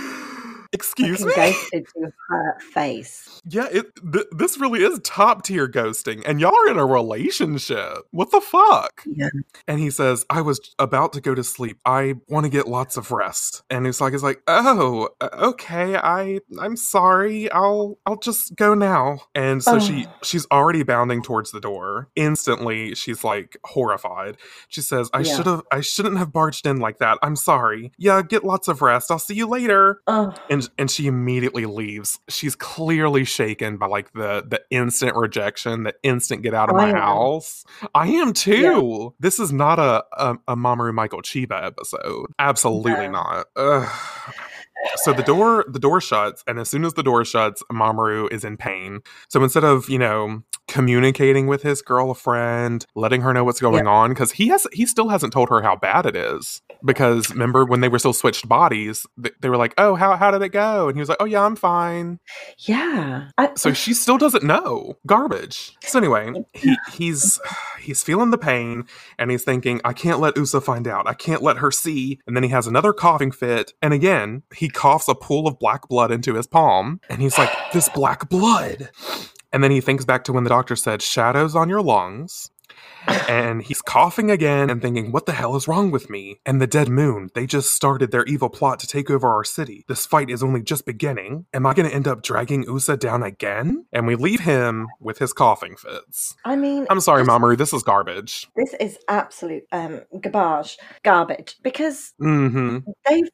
Speaker 1: Excuse me?
Speaker 2: ghosted to her face.
Speaker 1: Yeah, it th- this really is top tier ghosting, and y'all are in a relationship. What the fuck?
Speaker 2: Yeah.
Speaker 1: And he says, "I was about to go to sleep. I want to get lots of rest." And Usagi's like, "Oh, uh, okay. I I'm sorry. I'll I'll just go now." And so she
Speaker 2: Oh.
Speaker 1: she's already bounding towards the door. Instantly, she's like horrified. She says, "I
Speaker 2: Yeah.
Speaker 1: should have I shouldn't have barged in like that. I'm sorry. Yeah, get lots of rest. I'll see you later."
Speaker 2: Oh,
Speaker 1: and and she immediately leaves. She's clearly shaken by like the the instant rejection, the instant get out of my house. I am too. This is not a a, a Mamoru Michael Chiba episode. Absolutely
Speaker 2: No.
Speaker 1: not. Ugh. So the door the door shuts, and as soon as the door shuts, Mamoru is in pain. So instead of you know communicating with his girlfriend, letting her know what's going on, because he has he still hasn't told her how bad it is. Because remember when they were still switched bodies, th- they were like, "Oh, how how did it go?" And he was like, "Oh yeah, I'm fine."
Speaker 2: yeah. I,
Speaker 1: So she still doesn't know. Garbage. So anyway, he, he's he's feeling the pain and he's thinking, I can't let Usa find out. I can't let her see. And then he has another coughing fit. And again, he coughs a pool of black blood into his palm. And he's like, This black blood. And then he thinks back to when the doctor said, Shadows on your lungs. And he's coughing again and thinking, what the hell is wrong with me? And the dead moon, they just started their evil plot to take over our city. This fight is only just beginning. Am I going to end up dragging Usa down again? And we leave him with his coughing fits.
Speaker 2: I mean,
Speaker 1: I'm sorry, Mamoru, this is garbage.
Speaker 2: This is absolute um, garbage, garbage. Because
Speaker 1: hmm
Speaker 2: they've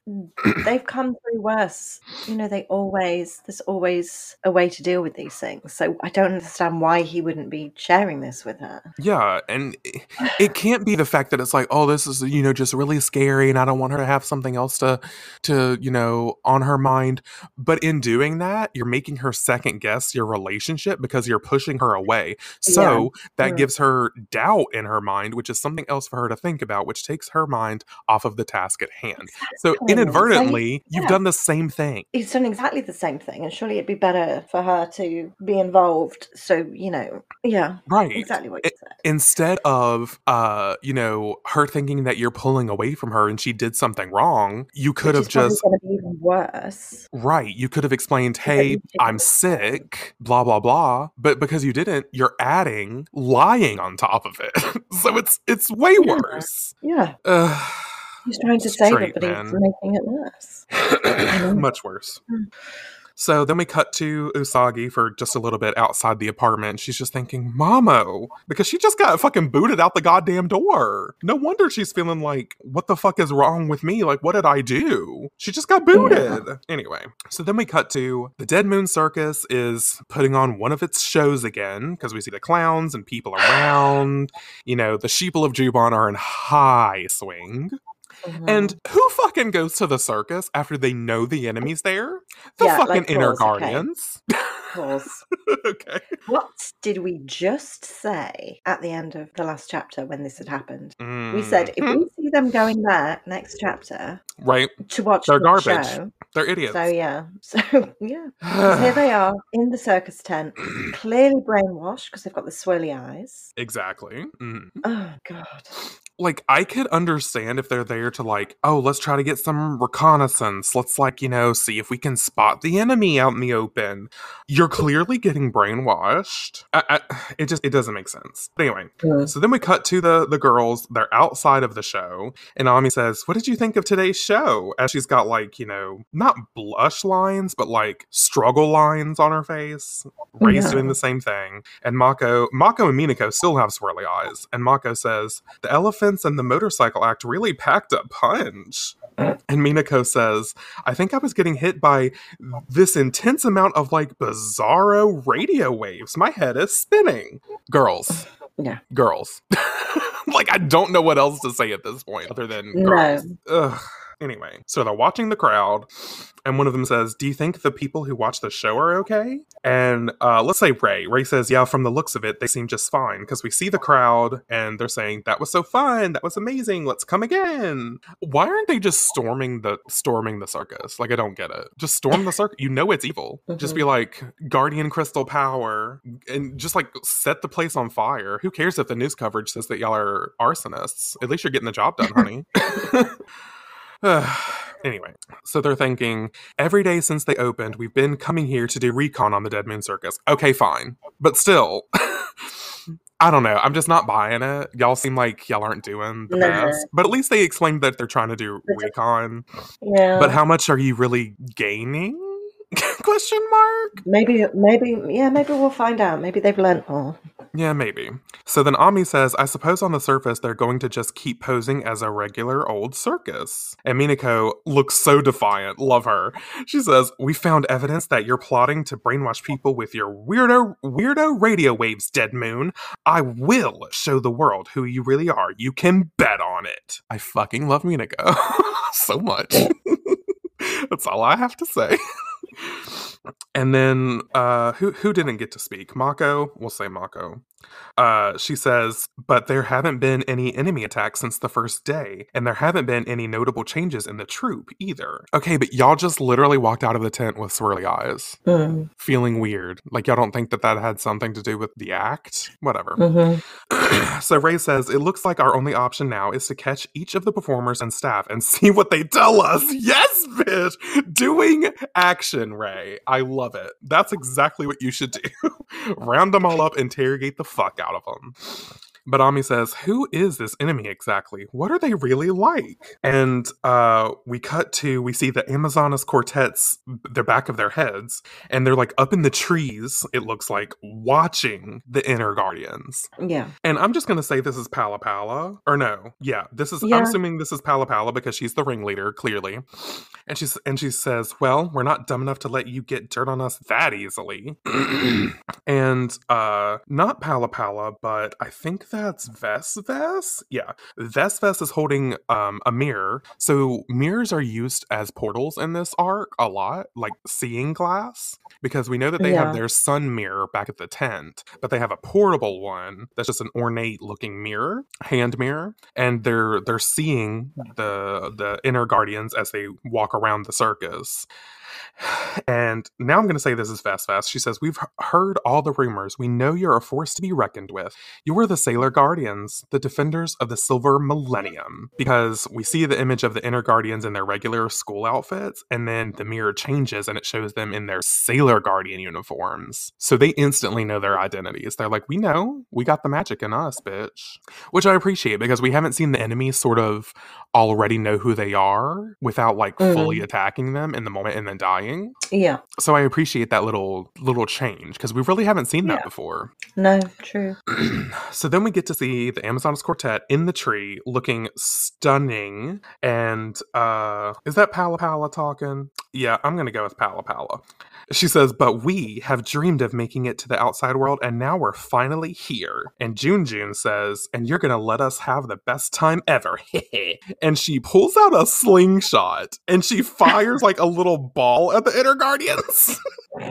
Speaker 2: they've come through worse. You know, they always there's always a way to deal with these things. So I don't understand why he wouldn't be sharing this with her.
Speaker 1: Yeah, and it- can't be the fact that it's like, oh, this is you know just really scary, and I don't want her to have something else to to you know on her mind. But in doing that, you're making her second guess your relationship because you're pushing her away. So that
Speaker 2: Mm.
Speaker 1: gives her doubt in her mind, which is something else for her to think about, which takes her mind off of the task at hand. So inadvertently, you've
Speaker 2: yeah.
Speaker 1: done the same thing.
Speaker 2: He's done exactly the same thing, and surely it'd be better for her to be involved. So you know, yeah,
Speaker 1: Right.
Speaker 2: exactly what you said.
Speaker 1: Instead of uh you know her thinking that you're pulling away from her and she did something wrong you could have just
Speaker 2: be even worse.
Speaker 1: right you could have explained hey i'm sick blah blah blah but because you didn't you're adding lying on top of it so it's it's way
Speaker 2: Yeah.
Speaker 1: worse
Speaker 2: Yeah,
Speaker 1: Ugh.
Speaker 2: he's trying to save it, but he's making it worse.
Speaker 1: much worse
Speaker 2: Mm.
Speaker 1: So then we cut to Usagi for just a little bit outside the apartment. She's just thinking, Mamo, because she just got fucking booted out the goddamn door. No wonder she's feeling like, what the fuck is wrong with me? Like, what did I do? She just got booted. Anyway, so then we cut to the Dead Moon Circus is putting on one of its shows again because we see the clowns and people around. You know, the sheeple of Juban are in high swing.
Speaker 2: Mhm.
Speaker 1: And who fucking goes to the circus after they know the enemy's there? The
Speaker 2: Yeah,
Speaker 1: fucking
Speaker 2: like
Speaker 1: inner
Speaker 2: guardians. okay.
Speaker 1: guardians.
Speaker 2: pause.
Speaker 1: okay.
Speaker 2: What did we just say at the end of the last chapter when this had happened? We said if
Speaker 1: Mhm.
Speaker 2: we see them going there next chapter
Speaker 1: right,
Speaker 2: to watch
Speaker 1: They're
Speaker 2: the
Speaker 1: garbage.
Speaker 2: show.
Speaker 1: they're idiots.
Speaker 2: So yeah, so yeah, here they are in the circus tent, clearly brainwashed because they've got the swirly eyes.
Speaker 1: exactly. Mhm.
Speaker 2: Oh god.
Speaker 1: like I could understand if they're there to like, oh, let's try to get some reconnaissance. Let's like, you know, see if we can spot the enemy out in the open. You're clearly getting brainwashed. I, I, it just it doesn't make sense. But anyway, so then we cut to the the girls. They're outside of the show, and Ami says, "What did you think of today's show?" As she's got like, you know, not blush lines, but like struggle lines on her face. Ray's
Speaker 2: Yeah.
Speaker 1: doing the same thing, and Mako, Mako and Minako still have swirly eyes. And Mako says, "The elephants and the motorcycle act really packed a punch." And Minako says, I think I was getting hit by this intense amount of like bizarro radio waves. My head is spinning. Girls.
Speaker 2: Yeah.
Speaker 1: Girls. like, I don't know what else to say at this point other than
Speaker 2: No.
Speaker 1: girls. Ugh. Anyway, so they're watching the crowd, and one of them says, Do you think the people who watch the show are okay? And uh, let's say Ray. Ray says, Yeah, from the looks of it, they seem just fine because we see the crowd and they're saying, That was so fun. That was amazing. Let's come again. Why aren't they just storming the storming the circus? Like I don't get it. Just storm the circus. You know it's evil. Just be like Guardian Crystal Power and just like set the place on fire. Who cares if the news coverage says that y'all are arsonists? At least you're getting the job done, honey. anyway, so they're thinking every day since they opened, we've been coming here to do recon on the Dead Moon Circus. Okay, fine. But still, I don't know. I'm just not buying it. Y'all seem like y'all aren't doing the
Speaker 2: No.
Speaker 1: best. But at least they explained that they're trying to do recon.
Speaker 2: Yeah.
Speaker 1: But how much are you really gaining? Question mark.
Speaker 2: maybe maybe yeah, maybe we'll find out. Maybe they've learned more.
Speaker 1: Yeah, maybe. So then Ami says, I suppose on the surface they're going to just keep posing as a regular old circus. And Minako looks so defiant. Love her. She says, We found evidence that you're plotting to brainwash people with your weirdo weirdo radio waves, Dead Moon. I will show the world who you really are. You can bet on it. I fucking love Minako so much. That's all I have to say. And then uh who who didn't get to speak? Mako? We'll say Mako. Uh she says, but there haven't been any enemy attacks since the first day, and there haven't been any notable changes in the troop either. Okay, but y'all just literally walked out of the tent with swirly eyes,
Speaker 2: Hmm.
Speaker 1: feeling weird. Like y'all don't think that that had something to do with the act? Whatever.
Speaker 2: Mhm.
Speaker 1: so Ray says, It looks like our only option now is to catch each of the performers and staff and see what they tell us. Yes, bitch! Doing action, Ray. I love it. That's exactly what you should do. Round them all up, interrogate the fuck out of them. But Ami says, Who is this enemy exactly? What are they really like? And uh, we cut to, we see the Amazonas quartets, the back of their heads, and they're like up in the trees, it looks like, watching the inner guardians.
Speaker 2: Yeah.
Speaker 1: And I'm just gonna say this is Pala Pala. Or no, yeah, this is I'm assuming this is Pala Pala because she's the ringleader, clearly. And she's and she says, Well, we're not dumb enough to let you get dirt on us that easily. and uh not Pala Pala, but I think that's Vesves. Yeah. Vesves is holding um a mirror. So mirrors are used as portals in this arc a lot, like seeing glass. Because we know that they
Speaker 2: Yeah.
Speaker 1: have their sun mirror back at the tent, but they have a portable one that's just an ornate looking mirror, hand mirror, and they're they're seeing the the inner guardians as they walk around the circus. And now I'm going to say this is VesVes. She says, We've heard all the rumors. We know you're a force to be reckoned with. You are the Sailor Guardians, the defenders of the Silver Millennium. Because we see the image of the Inner Guardians in their regular school outfits, and then the mirror changes and it shows them in their Sailor Guardian uniforms. So they instantly know their identities. They're like, We know, we got the magic in us, bitch. Which I appreciate because we haven't seen the enemies sort of already know who they are without like
Speaker 2: Mm.
Speaker 1: fully attacking them in the moment and then dying.
Speaker 2: Yeah.
Speaker 1: So I appreciate that little little change because we really haven't seen that
Speaker 2: Yeah.
Speaker 1: before.
Speaker 2: No, true.
Speaker 1: so then we get to see the Amazonas Quartet in the tree looking stunning. And uh is that Pala Pala talking? Yeah, I'm gonna go with Pala Pala. She says, but we have dreamed of making it to the outside world, and now we're finally here. And JunJun says, and you're gonna let us have the best time ever. and she pulls out a slingshot and she fires like a little ball at the Inner Guardians,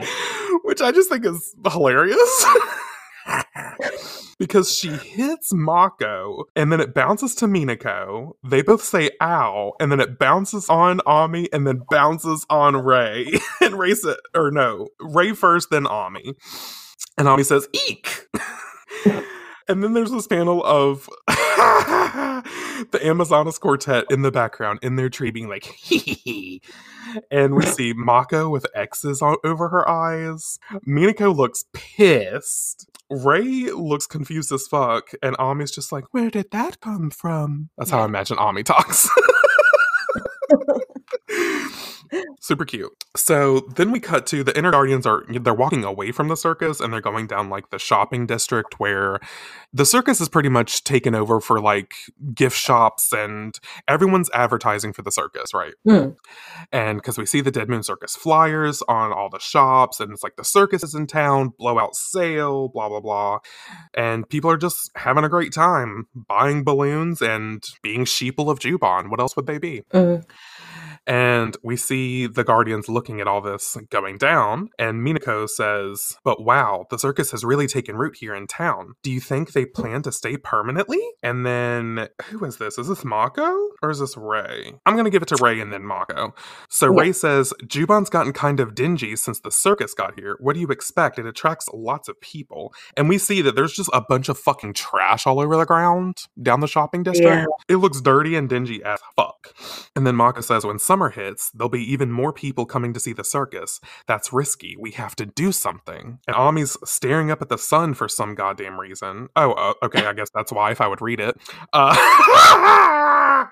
Speaker 1: which I just think is hilarious. because she hits Mako and then it bounces to Minako. They both say ow, and then it bounces on Ami and then bounces on Ray. and Ray said, or no, Ray first, then Ami. And Ami says, eek. and then there's this panel of the Amazonas Quartet in the background in their tree being like, hee hee hee. And we see Mako with X's on, over her eyes. Minako looks pissed. Ray looks confused as fuck. And Ami's just like, where did that come from? That's how I imagine Ami talks. Super cute. So then we cut to the inner guardians are they're walking away from the circus and they're going down like the shopping district where the circus is pretty much taken over for like gift shops and everyone's advertising for the circus, right?
Speaker 2: Mm.
Speaker 1: And because we see the Dead Moon Circus flyers on all the shops, and it's like the circus is in town, blowout sale, blah, blah, blah. And people are just having a great time buying balloons and being sheeple of Juban. What else would they be?
Speaker 2: Mm.
Speaker 1: And we see the Guardians looking at all this going down. And Minako says, But wow, the circus has really taken root here in town. Do you think they plan to stay permanently? And then, who is this? Is this Mako or is this Ray? I'm going to give it to Ray and then Mako. So
Speaker 2: Yeah.
Speaker 1: Ray says, Juban's gotten kind of dingy since the circus got here. What do you expect? It attracts lots of people. And we see that there's just a bunch of fucking trash all over the ground down the shopping district.
Speaker 2: Yeah.
Speaker 1: It looks dirty and dingy as fuck. And then Mako says, when summer hits, there'll be even more people coming to see the circus. That's risky. We have to do something. And Ami's staring up at the sun for some goddamn reason. Oh, uh, okay. I guess that's why if I would read it. Uh,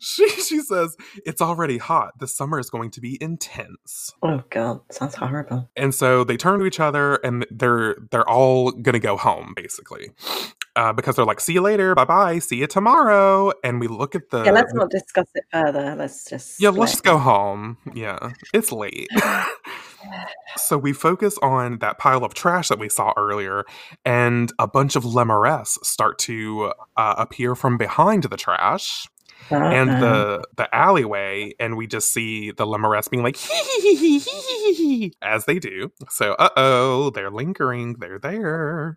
Speaker 1: she, she says, it's already hot. The summer is going to be intense.
Speaker 2: Oh god, sounds horrible.
Speaker 1: And so they turn to each other and they're they're all gonna go home, basically. Uh, because they're like, see you later, bye bye, see you tomorrow. And we look at the
Speaker 2: yeah, let's not discuss it further. Let's just
Speaker 1: yeah, let's just go home. Yeah, it's late. so we focus on that pile of trash that we saw earlier, and a bunch of lemures start to uh, appear from behind the trash and
Speaker 2: Uh-uh.
Speaker 1: the the alleyway, and we just see the lemures being like hee hee hee hee hee hee hee, as they do. So uh oh, they're lingering. They're there.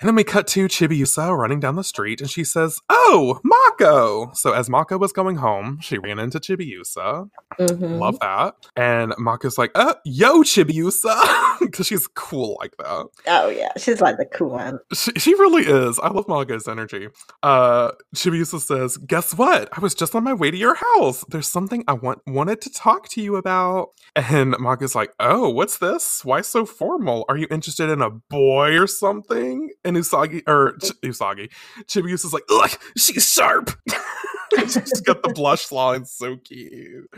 Speaker 1: And then we cut to Chibiusa running down the street, and she says, "Oh, Mako!" So as Mako was going home, she ran into Chibiusa.
Speaker 2: Mhm.
Speaker 1: Love that. And Mako's like, "Uh, yo, Chibiusa," because she's cool like that.
Speaker 2: Oh yeah, she's like the cool one.
Speaker 1: She, she really is. I love Mako's energy. Uh, Chibiusa says, "Guess what? I was just on my way to your house. There's something I want wanted to talk to you about." And Mako's like, "Oh, what's this? Why so formal? Are you interested in a boy or something?" And Usagi or Ch- Usagi, Chibiusa's like, "Ugh, she's sharp." she's got the blush line, so cute.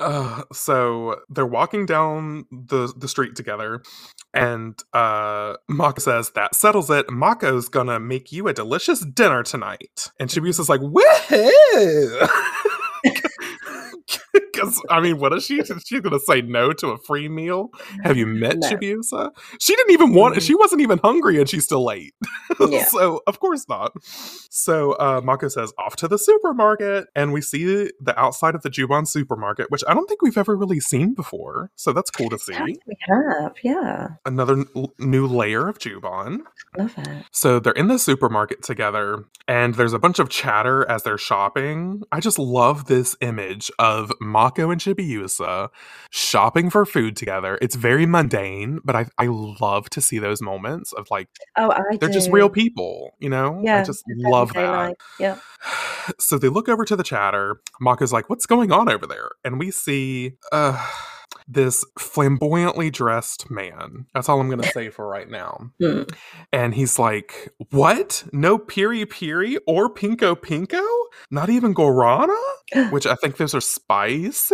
Speaker 1: Uh, so they're walking down the the street together, and uh, Mako says that settles it. Mako's gonna make you a delicious dinner tonight, and Chibiusa's like, "Woohoo!" Because I mean, what is she? She's gonna say no to a free meal? Have you met
Speaker 2: No.
Speaker 1: Chibiusa? She didn't even want. She wasn't even hungry, and she's still late.
Speaker 2: Yeah.
Speaker 1: so of course not. So uh, Mako says off to the supermarket, and we see the outside of the Juban supermarket, which I don't think we've ever really seen before. So that's cool to see.
Speaker 2: We have, yeah,
Speaker 1: Another n- new layer of Juban.
Speaker 2: love it.
Speaker 1: So they're in the supermarket together, and there's a bunch of chatter as they're shopping. I just love this image of Mako and Chibiusa shopping for food together. It's very mundane, but I, I love to see those moments of like,
Speaker 2: Oh, I
Speaker 1: they're just real people, you know?
Speaker 2: Yeah,
Speaker 1: I just love that.
Speaker 2: Yeah,
Speaker 1: So they look over to the chatter. Mako's like, what's going on over there? And we see uh, this flamboyantly dressed man. That's all I'm going to say for right now.
Speaker 2: Hmm.
Speaker 1: And he's like, What? No Piri Piri or Pinko Pinko? Not even guarana, which I think those are spices.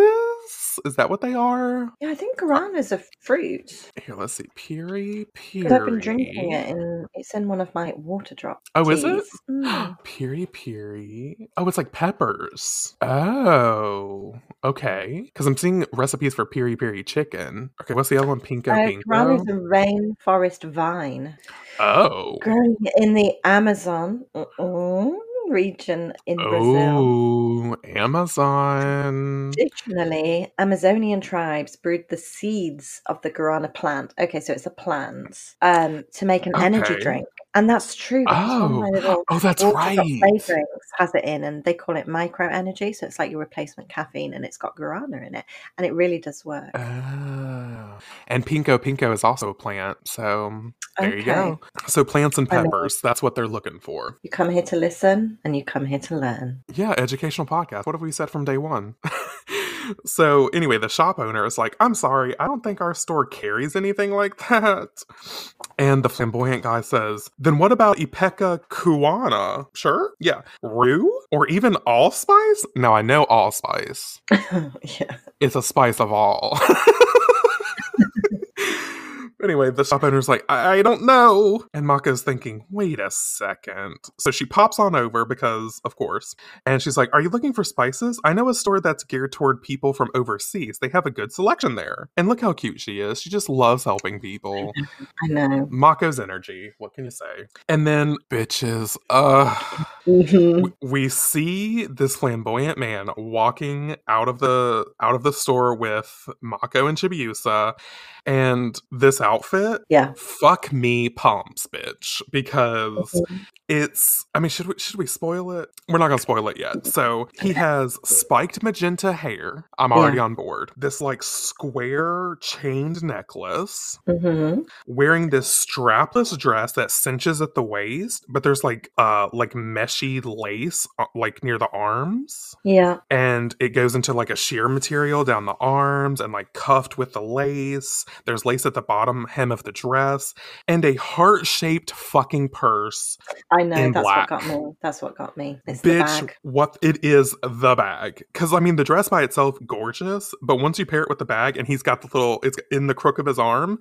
Speaker 1: Is that what they are?
Speaker 2: Yeah, I think guarana is a fruit.
Speaker 1: Here, let's see. Piri
Speaker 2: Because I've been drinking it, and it's in one of my water drops.
Speaker 1: Oh, is it?
Speaker 2: teas. Mm.
Speaker 1: Piri piri. Oh, it's like peppers. Oh, okay. Because I'm seeing recipes for piri chicken. Okay, what's the other one? Pinko
Speaker 2: Uh, guarana is a rainforest vine
Speaker 1: Oh.
Speaker 2: growing in the Amazon uh-uh, region in Brazil.
Speaker 1: Oh, Amazon.
Speaker 2: Traditionally, Amazonian tribes brewed the seeds of the guarana plant. Okay, so it's a plant um, to make an energy drink, and that's true because one of my
Speaker 1: Oh, oh, that's right.
Speaker 2: flavorings has it in, and they call it micro energy. So it's like your replacement caffeine, and it's got guarana in it, and it really does work.
Speaker 1: Oh. And pinko pinko is also a plant. So there you go. So plants and peppers, that's what they're looking for.
Speaker 2: You come here to listen, and you come here to learn.
Speaker 1: Yeah, educational podcast. What have we said from day one? so anyway, the shop owner is like, I'm sorry, I don't think our store carries anything like that. And the flamboyant guy says, Then what about Ipecacuanha? Sure. Yeah. Rue? Or even allspice? Now I know allspice.
Speaker 2: yeah.
Speaker 1: It's a spice of all. Anyway, the shop owner's like, I, I don't know. And Mako's thinking, wait a second. So she pops on over because, of course, and she's like, Are you looking for spices? I know a store that's geared toward people from overseas. They have a good selection there. And look how cute she is. She just loves helping people.
Speaker 2: I know.
Speaker 1: Mako's energy. What can you say? And then, bitches, uh,
Speaker 2: Mhm.
Speaker 1: we- we see this flamboyant man walking out of the out of the store with Mako and Chibiusa and this outfit
Speaker 2: Yeah.
Speaker 1: fuck me pumps bitch because
Speaker 2: Mhm.
Speaker 1: it's I mean should we should we spoil it? We're not going to spoil it yet. So he has spiked magenta hair. I'm already on board. This like square chained necklace
Speaker 2: Mhm.
Speaker 1: wearing this strapless dress that cinches at the waist, but there's like uh like meshy lace uh, like near the arms,
Speaker 2: Yeah.
Speaker 1: and it goes into like a sheer material down the arms and like cuffed with the lace. There's lace at the bottom hem of the dress, and a heart-shaped fucking purse.
Speaker 2: I know. That's
Speaker 1: black.
Speaker 2: what got me. That's what got me. It's the
Speaker 1: Bitch,
Speaker 2: bag.
Speaker 1: what it is the bag. Cause I mean the dress by itself, gorgeous, but once you pair it with the bag and he's got the little it's in the crook of his arm,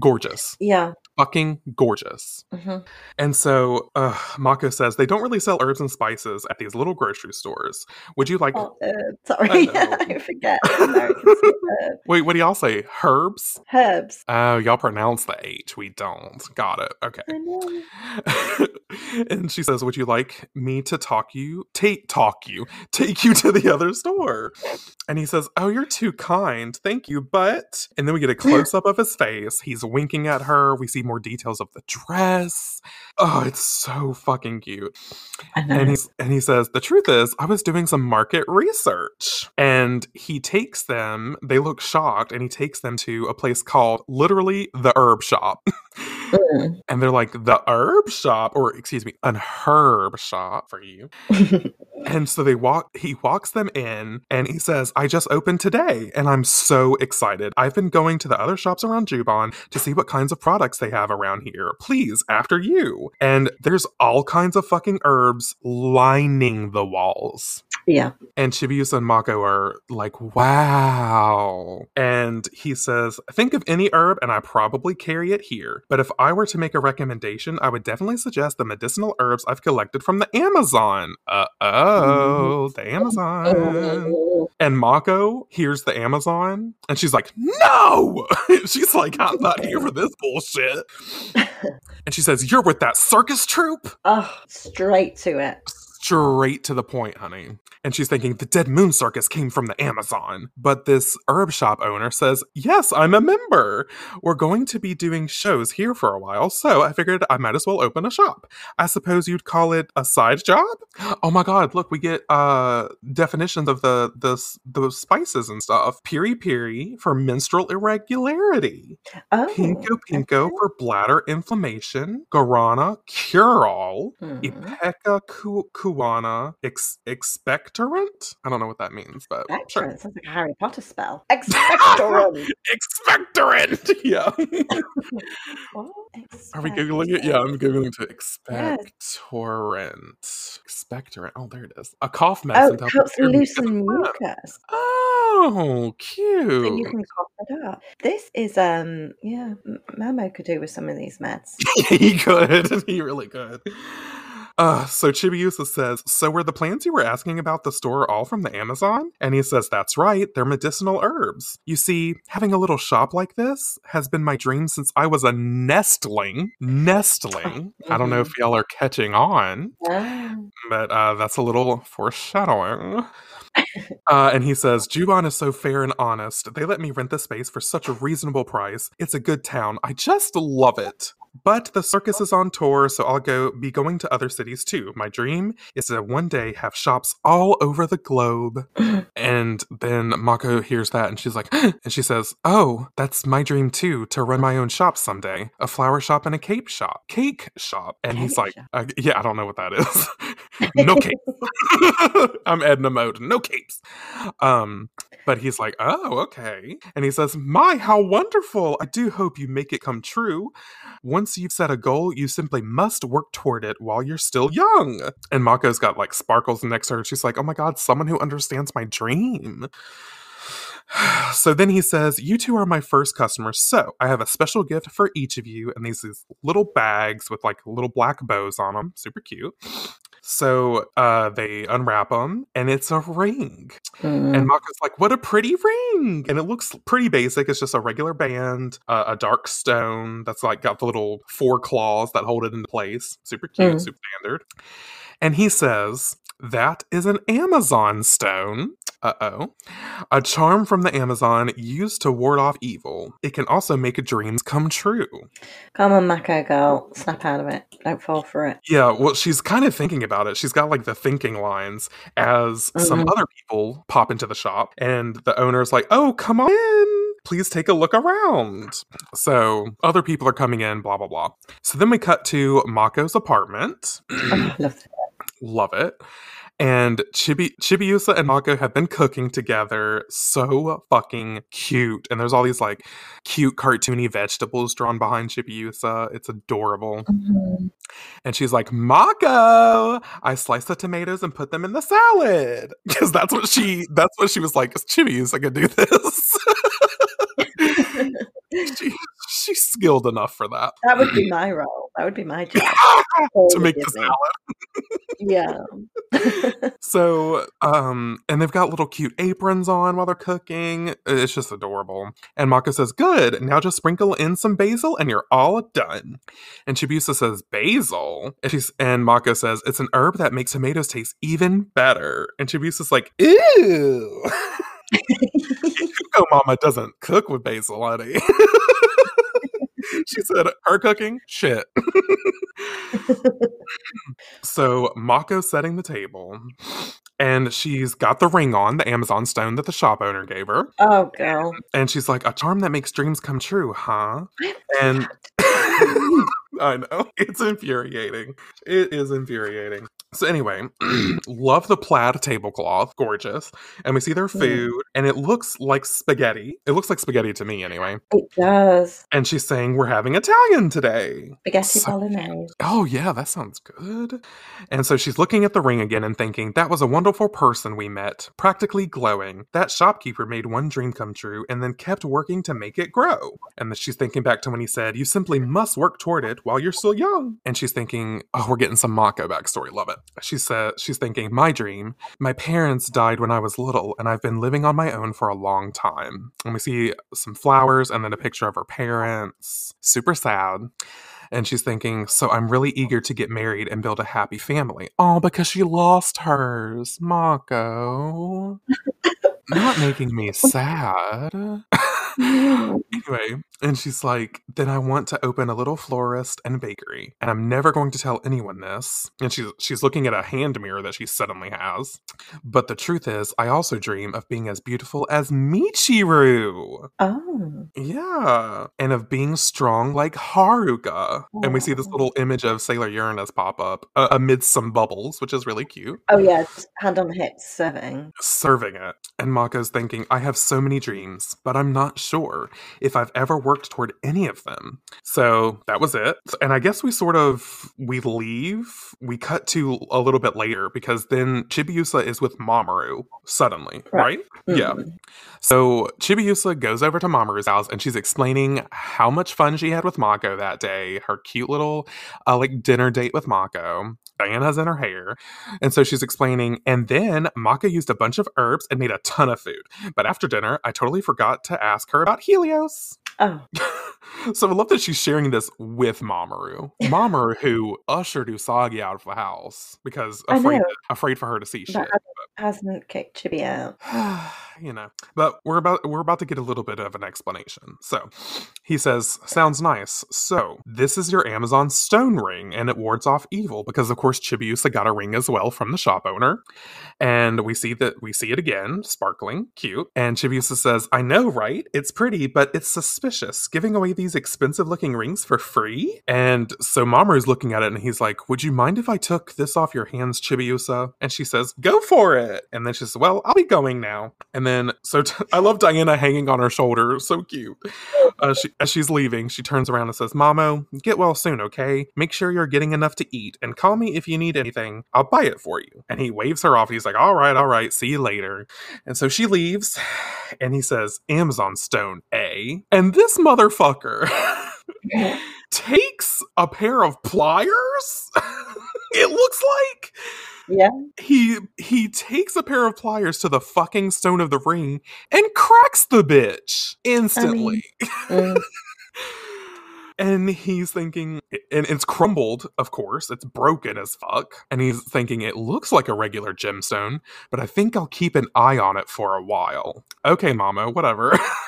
Speaker 1: gorgeous.
Speaker 2: Yeah.
Speaker 1: Fucking gorgeous.
Speaker 2: hmm
Speaker 1: And so uh, Mako says they don't really sell herbs and spices at these little grocery stores. Would you like?
Speaker 2: Oh, uh, sorry,
Speaker 1: know.
Speaker 2: I forget.
Speaker 1: Wait, what do y'all say? Herbs?
Speaker 2: Herbs.
Speaker 1: Oh, y'all pronounce the H. We don't. Got it. Okay. And she says, "Would you like me to talk you, take talk you, take you to the other store?" And he says, "Oh, you're too kind, thank you." But and then we get a close up of his face. He's winking at her. We see more details of the dress. Oh, it's so fucking cute. And he's and he says, the truth is, I was doing some market research. And he takes them, they look shocked, and he takes them to a place called literally the herb shop.
Speaker 2: Mm.
Speaker 1: and they're like, the herb shop, or excuse me, an herb shop for you. And so they walk, he walks them in and he says, I just opened today and I'm so excited. I've been going to the other shops around Juban to see what kinds of products they have around here. Please, after you. And there's all kinds of fucking herbs lining the walls.
Speaker 2: Yeah.
Speaker 1: And Chibiusa and Mako are like, wow. And he says, think of any herb and I probably carry it here. But if I were to make a recommendation, I would definitely suggest the medicinal herbs I've collected from the Amazon. Uh oh, the Amazon.
Speaker 2: Oh.
Speaker 1: And Mako hears the Amazon and she's like, no! she's like, I'm not here for this bullshit. and she says, You're with that circus troupe?
Speaker 2: Oh, straight to it.
Speaker 1: Straight to the point, honey. And she's thinking the Dead Moon Circus came from the Amazon. But this herb shop owner says, Yes, I'm a member. We're going to be doing shows here for a while, so I figured I might as well open a shop. I suppose you'd call it a side job? Oh my god, look, we get uh definitions of the the, the spices and stuff. Piri piri for menstrual irregularity.
Speaker 2: Oh.
Speaker 1: Pinko pinko for bladder inflammation. Guarana cure all. Ipeka marijuana ex- expectorant. I don't know what that means, but sure.
Speaker 2: Expectorant sounds like a Harry Potter spell. Expectorant.
Speaker 1: Expectorant. Yeah. Are we googling it? Yeah, I'm googling to
Speaker 2: Yes.
Speaker 1: expectorant. Expectorant. Oh, there it is. A cough
Speaker 2: Oh,
Speaker 1: medicine.
Speaker 2: it helps loosen mucus.
Speaker 1: Oh,
Speaker 2: So you
Speaker 1: cute.
Speaker 2: can cough it up. This is um yeah, Mamo could do with some of these meds.
Speaker 1: he could. He really could. Uh, so Chibiusa says, So were the plants you were asking about the store all from the Amazon? And he says, That's right, they're medicinal herbs. You see, having a little shop like this has been my dream since I was a nestling. Nestling. I don't know if y'all are catching on, but uh, that's a little foreshadowing. Uh, and he says, Juban is so fair and honest. They let me rent the space for such a reasonable price. It's a good town. I just love it. But the circus is on tour, so I'll go be going to other cities too. My dream is to one day have shops all over the globe. and then Mako hears that and she's like, and she says, Oh, that's my dream too, to run my own shop someday. A flower shop and a cake shop. Cake shop. And he's
Speaker 2: Cake
Speaker 1: like, uh, Yeah, I don't know what that is. no cake. I'm Edna mode. No capes. Um, but he's like, oh, okay. And he says, My, how wonderful. I do hope you make it come true. Once you've set a goal, you simply must work toward it while you're still young. And Mako's got like sparkles next to her. She's like, Oh my god, someone who understands my dream. So then he says, You two are my first customers, so I have a special gift for each of you. And these, these little bags with like little black bows on them. Super cute. So uh, they unwrap them, and it's a ring.
Speaker 2: Mm.
Speaker 1: And Mako's like, What a pretty ring! And it looks pretty basic. It's just a regular band, uh, a dark stone that's like got the little four claws that hold it into place. Super cute,
Speaker 2: Mm.
Speaker 1: super standard. And he says, That is an Amazon stone. Uh oh. A charm from the Amazon used to ward off evil. It can also make dreams come true.
Speaker 2: Come on, Mako girl, snap out of it. Don't fall for it.
Speaker 1: Yeah, well, she's kind of thinking about it. She's got like the thinking lines as some
Speaker 2: Mhm.
Speaker 1: other people pop into the shop, and the owner's like, Oh, come on in. Please take a look around. So other people are coming in, blah, blah, blah. So then we cut to Mako's apartment.
Speaker 2: Oh, love it.
Speaker 1: And Chibi Chibiusa and Mako have been cooking together. So fucking cute. And there's all these like cute cartoony vegetables drawn behind Chibiusa. It's adorable.
Speaker 2: Mhm.
Speaker 1: And she's like, Mako, I sliced the tomatoes and put them in the salad. Because that's what she that's what she was like, Chibiusa could do this. she, she's skilled enough for that.
Speaker 2: That would be my role. That would be my job.
Speaker 1: to make the salad.
Speaker 2: Yeah.
Speaker 1: So, um, and they've got little cute aprons on while they're cooking. It's just adorable. And Mako says, Good, now just sprinkle in some basil and you're all done. And Chibusa says, Basil? And, she's, and Mako says, It's an herb that makes tomatoes taste even better. And Chibusa's like, Ew. Go Mama doesn't cook with basil, honey. She said, Her cooking? Shit. so Mako's setting the table, and she's got the ring on, the Amazon stone that the shop owner gave her.
Speaker 2: oh, girl.
Speaker 1: And she's like, a charm that makes dreams come true, huh? And. I know. It's infuriating. It is infuriating. So anyway, love the plaid tablecloth. Gorgeous. And we see their food, and it looks like spaghetti. It looks like spaghetti to me anyway.
Speaker 2: It does.
Speaker 1: And she's saying, We're having Italian today.
Speaker 2: Spaghetti
Speaker 1: So-
Speaker 2: bolognese.
Speaker 1: Oh, yeah, that sounds good. And so she's looking at the ring again and thinking, that was a wonderful person we met, practically glowing. That shopkeeper made one dream come true and then kept working to make it grow. And then she's thinking back to when he said, you simply must work toward it while you're still young. And she's thinking, oh, we're getting some Mako backstory. Love it. She said, she's thinking, my dream, my parents died when I was little and I've been living on my own for a long time. And we see some flowers and then a picture of her parents. Super sad. And she's thinking, so I'm really eager to get married and build a happy family. All because she lost hers. Mako. Not making me sad. anyway, And she's like, then I want to open a little florist and bakery. And I'm never going to tell anyone this. And she's she's looking at a hand mirror that she suddenly has. But the truth is, I also dream of being as beautiful as Michiru.
Speaker 2: Oh.
Speaker 1: Yeah. And of being strong like Haruka. And we see this little image of Sailor Uranus pop up uh, amidst some bubbles, which is really cute.
Speaker 2: Oh yeah, hand on hips serving.
Speaker 1: Serving it. And Mako's thinking, I have so many dreams, but I'm not sure if I've ever worked toward any of them. So that was it. And I guess we sort of we leave. We cut to a little bit later because then Chibiusa is with Mamoru suddenly, right?
Speaker 2: Right.
Speaker 1: Yeah.
Speaker 2: Mm.
Speaker 1: So Chibiusa goes over to Mamoru's house and she's explaining how much fun she had with Mako that day, her cute little uh, like dinner date with Mako. Diana's in her hair. And so she's explaining, and then Mako used a bunch of herbs and made a ton of food. But after dinner, I totally forgot to ask her about Helios.
Speaker 2: Oh.
Speaker 1: so I love that she's sharing this with Mamoru. Mamoru, who ushered Usagi out of the house because afraid, afraid for her to see shit.
Speaker 2: That hasn't kicked Chibi out.
Speaker 1: you know but we're about we're about to get a little bit of an explanation. So he says sounds nice. So this is your amazon stone ring and it wards off evil because of course chibiusa got a ring as well from the shop owner. And we see that we see it again sparkling cute. And chibiusa says i know right? It's pretty but it's suspicious. Giving away these expensive looking rings for free? And so mamoru's looking at it and he's like would you mind if i took this off your hands chibiusa? And she says go for it. And then she says well i'll be going now. And then so t- i love diana hanging on her shoulder so cute. Uh, she, as she's leaving she turns around and says mamo get well soon okay? Make sure you're getting enough to eat and call me if you need anything. I'll buy it for you. And he waves her off. He's like all right all right see you later. And so she leaves and he says amazon stone a. And this motherfucker takes a pair of pliers? It looks like
Speaker 2: Yeah.
Speaker 1: he he takes a pair of pliers to the fucking stone of the ring and cracks the bitch instantly.
Speaker 2: Mm.
Speaker 1: and he's thinking and it's crumbled, of course. It's broken as fuck. And he's thinking it looks like a regular gemstone, but I think I'll keep an eye on it for a while. Okay, mama, whatever.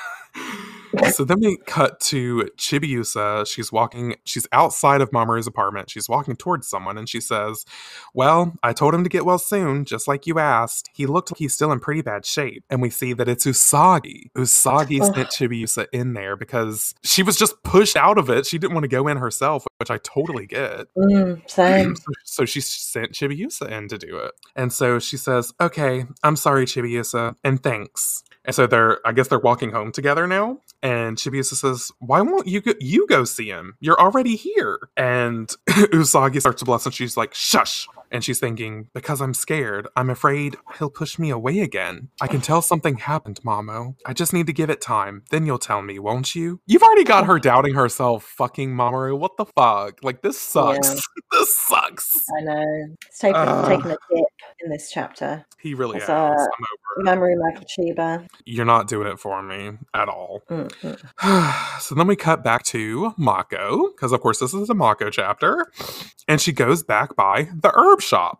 Speaker 1: so then we cut to Chibiusa. She's walking, she's outside of Mamoru's apartment. She's walking towards someone and she says, Well, I told him to get well soon, just like you asked. He looked like he's still in pretty bad shape. And we see that it's Usagi. Usagi
Speaker 2: Ugh.
Speaker 1: sent Chibiusa in there because she was just pushed out of it. She didn't want to go in herself, which I totally get.
Speaker 2: Mm, same.
Speaker 1: So, so she sent Chibiusa in to do it. And so she says, Okay, I'm sorry, Chibiusa, and thanks. And so they're, I guess they're walking home together now. And Chibiusa says, Why won't you go, you go see him? You're already here. And Usagi starts to blush and she's like, Shush. And she's thinking, Because I'm scared. I'm afraid he'll push me away again. I can tell something happened, Mamo. I just need to give it time. Then you'll tell me, won't you? You've already got her doubting herself, fucking Mamoru. What the fuck? Like, this sucks.
Speaker 2: Yeah.
Speaker 1: this sucks.
Speaker 2: I know. It's taken,
Speaker 1: Ugh.
Speaker 2: taken a dip in this chapter.
Speaker 1: He really has.
Speaker 2: uh,
Speaker 1: I'm over.
Speaker 2: Memory Michael Chiba.
Speaker 1: You're not doing it for me at all.
Speaker 2: Mm, mm.
Speaker 1: so then we cut back to Mako, because of course this is a Mako chapter, and she goes back by the herb shop,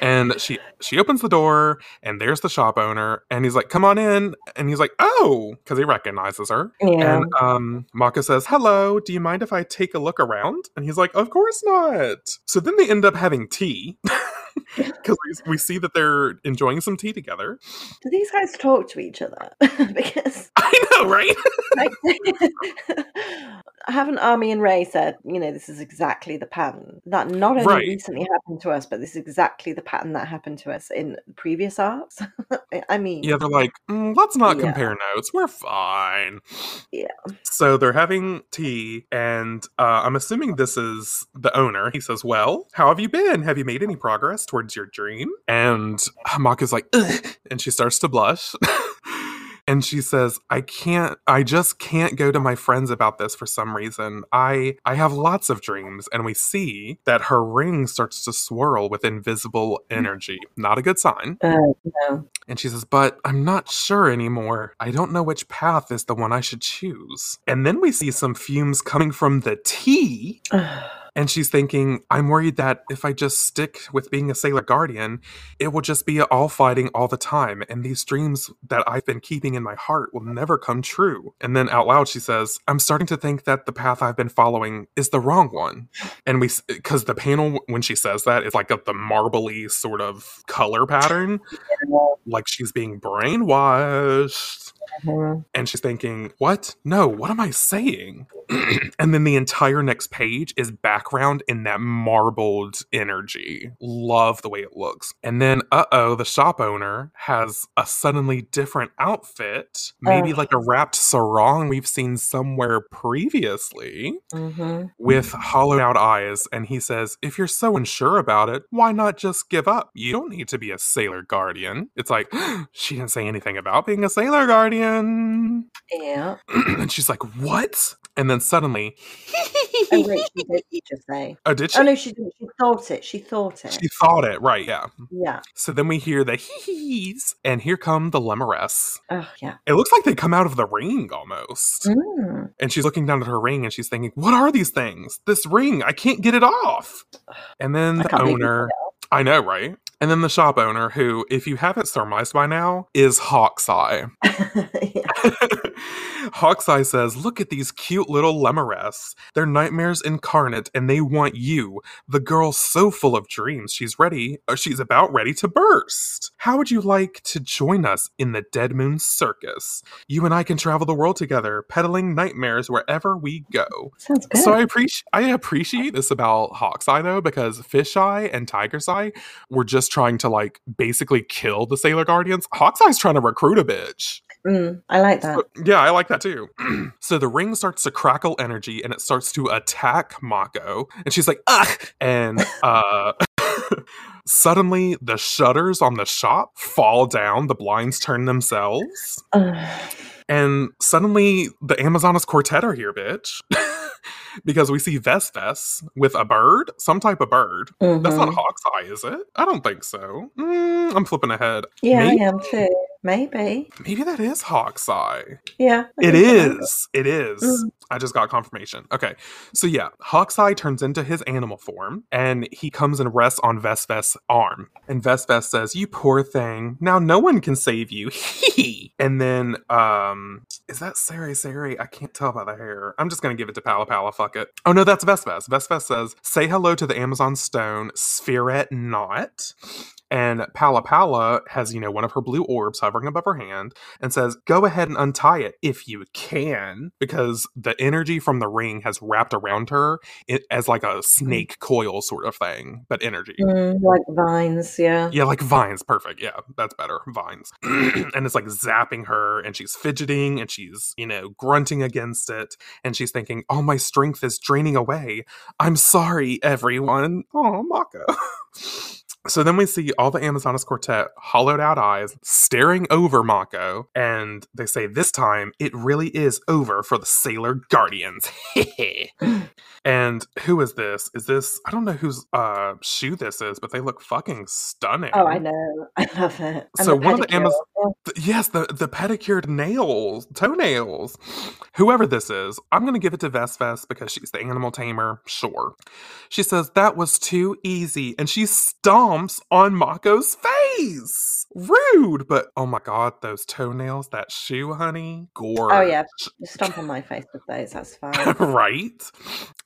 Speaker 1: and she she opens the door, and there's the shop owner, and he's like, "Come on in," and he's like, "Oh," because he recognizes her,
Speaker 2: Yeah.
Speaker 1: and um, Mako says, "Hello, do you mind if I take a look around?" And he's like, "Of course not." So then they end up having tea. Because we, we see that they're enjoying some tea together.
Speaker 2: Do these guys talk to each other? because
Speaker 1: I know, right?
Speaker 2: haven't Ami and Ray said, you know, this is exactly the pattern that not only
Speaker 1: Right.
Speaker 2: recently happened to us, but this is exactly the pattern that happened to us in previous arcs? I mean,
Speaker 1: Yeah, they're like, "Mm, let's not
Speaker 2: Yeah.
Speaker 1: compare notes. We're fine.
Speaker 2: Yeah.
Speaker 1: So they're having tea, and uh, I'm assuming this is the owner. He says, Well, how have you been? Have you made any progress towards your dream? And Mako's like, Ugh, and she starts to blush. And she says, "I can't. I just can't go to my friends about this for some reason. I I have lots of dreams." And we see that her ring starts to swirl with invisible energy. Not a good sign.
Speaker 2: uh, no.
Speaker 1: And she says, But I'm not sure anymore. I don't know which path is the one I should choose. And then we see some fumes coming from the tea. And she's thinking, I'm worried that if I just stick with being a Sailor Guardian, it will just be all fighting all the time. And these dreams that I've been keeping in my heart will never come true. And then out loud, she says, I'm starting to think that the path I've been following is the wrong one. And we, because the panel, when she says that, is like a, the marbly sort of color pattern, like she's being brainwashed.
Speaker 2: Mm-hmm.
Speaker 1: And she's thinking, what? No, what am I saying? and then the entire next page is background in that marbled energy. Love the way it looks. And then, uh oh, the shop owner has a suddenly different outfit, maybe
Speaker 2: Ugh.
Speaker 1: like a wrapped sarong we've seen somewhere previously
Speaker 2: Mm-hmm.
Speaker 1: with hollowed out eyes. And he says, If you're so unsure about it, why not just give up? You don't need to be a sailor guardian. It's like, she didn't say anything about being a sailor guardian.
Speaker 2: Yeah.
Speaker 1: and she's like, What? And then suddenly,
Speaker 2: Oh, wait, she did just say.
Speaker 1: oh, did she?
Speaker 2: Oh, no, she didn't. She thought it. She thought it.
Speaker 1: She thought it, right? Yeah.
Speaker 2: Yeah.
Speaker 1: So then we hear the hee-hees, and here come the Lemures.
Speaker 2: Oh, yeah.
Speaker 1: It looks like they come out of the ring almost.
Speaker 2: Mm.
Speaker 1: And she's looking down at her ring and she's thinking, What are these things? This ring, I can't get it off. And then the
Speaker 2: can't believe you
Speaker 1: owner, I know, right? And then the shop owner, who, if you haven't surmised by now, is Hawkeye. Hawkeye says, Look at these cute little Lemures. They're nightmares incarnate, and they want you. The girl's so full of dreams, she's ready, or she's about ready to burst. How would you like to join us in the Dead Moon Circus? You and I can travel the world together, peddling nightmares wherever we go.
Speaker 2: Sounds good.
Speaker 1: So I appreciate I appreciate this about Hawkeye though, because Fisheye and Tiger's Eye were just trying to like basically kill the Sailor Guardians. Hawkeye's trying to recruit a bitch.
Speaker 2: Mm, I like that.
Speaker 1: Yeah, I like that too. so the ring starts to crackle energy and it starts to attack Mako. And she's like, ugh! And uh suddenly the shutters on the shop fall down, the blinds turn themselves, and suddenly the Amazonas Quartet are here, bitch. because we see VesVes with a bird, some type of bird. That's not
Speaker 2: Mhm.
Speaker 1: Hawk's Eye, is it? I don't think so. Mm, I'm flipping ahead.
Speaker 2: Yeah,
Speaker 1: Maybe-
Speaker 2: I am too. Maybe.
Speaker 1: Maybe that is Hawk's Eye.
Speaker 2: Yeah.
Speaker 1: It
Speaker 2: think I am.
Speaker 1: is. It is.
Speaker 2: Mm.
Speaker 1: I just got confirmation. Okay. So yeah, Hawkeye turns into his animal form and he comes and rests on VesVes' arm. And VesVes says, You poor thing. Now no one can save you. and then um is that CereCere? I can't tell by the hair. I'm just gonna give it to PallaPalla. Fuck it. Oh no, that's VesVes. VesVes says, Say hello to the Amazon stone, Spherette Knot. And PallaPalla has, you know, one of her blue orbs hovering above her hand and says, Go ahead and untie it if you can, because the energy from the ring has wrapped around her it, as like a snake coil sort of thing, but energy.
Speaker 2: Mm, like vines, yeah.
Speaker 1: Yeah, like vines. Perfect. Yeah, that's better. Vines. and it's like zapping her, and she's fidgeting and she's, you know, grunting against it. And she's thinking, oh, my strength is draining away. I'm sorry, everyone. Oh, Mako. So then we see all the Amazonas Quartet, hollowed out eyes, staring over Mako, and they say, This time it really is over for the Sailor Guardians. and who is this? Is this, I don't know whose uh, shoe this is, but they look fucking stunning.
Speaker 2: Oh, I know. I love it. And
Speaker 1: So one of the
Speaker 2: pedicure.
Speaker 1: Amaz- Th- Yes, the, the pedicured nails, toenails. Whoever this is, I'm going to give it to VesVes because she's the animal tamer. Sure. She says, That was too easy. And she on Mako's face. Rude. But oh my God, those toenails, that shoe, honey. Gorge.
Speaker 2: Oh, yeah. Just stomp on my face with those. That's fine.
Speaker 1: right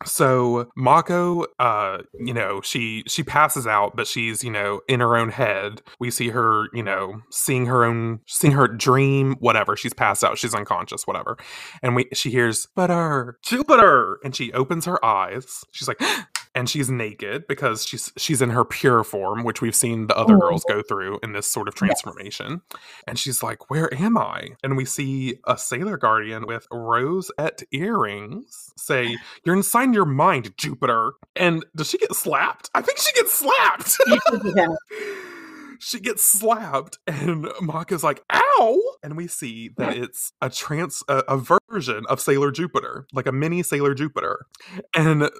Speaker 1: so mako uh you know she she passes out but she's you know in her own head we see her you know seeing her own seeing her dream whatever she's passed out she's unconscious whatever and we she hears jupiter jupiter and she opens her eyes she's like and she's naked because she's she's in her pure form which we've seen the other girls mm-hmm. go through in this sort of transformation and she's like, Where am I? And we see a sailor guardian with rosette earrings say, You're inside your mind, Jupiter. And does she get slapped? I think she gets slapped.
Speaker 2: yeah.
Speaker 1: she gets slapped, and Mako's like, Ow! And we see that it's a trans, a, a version of Sailor Jupiter, like a mini Sailor Jupiter. And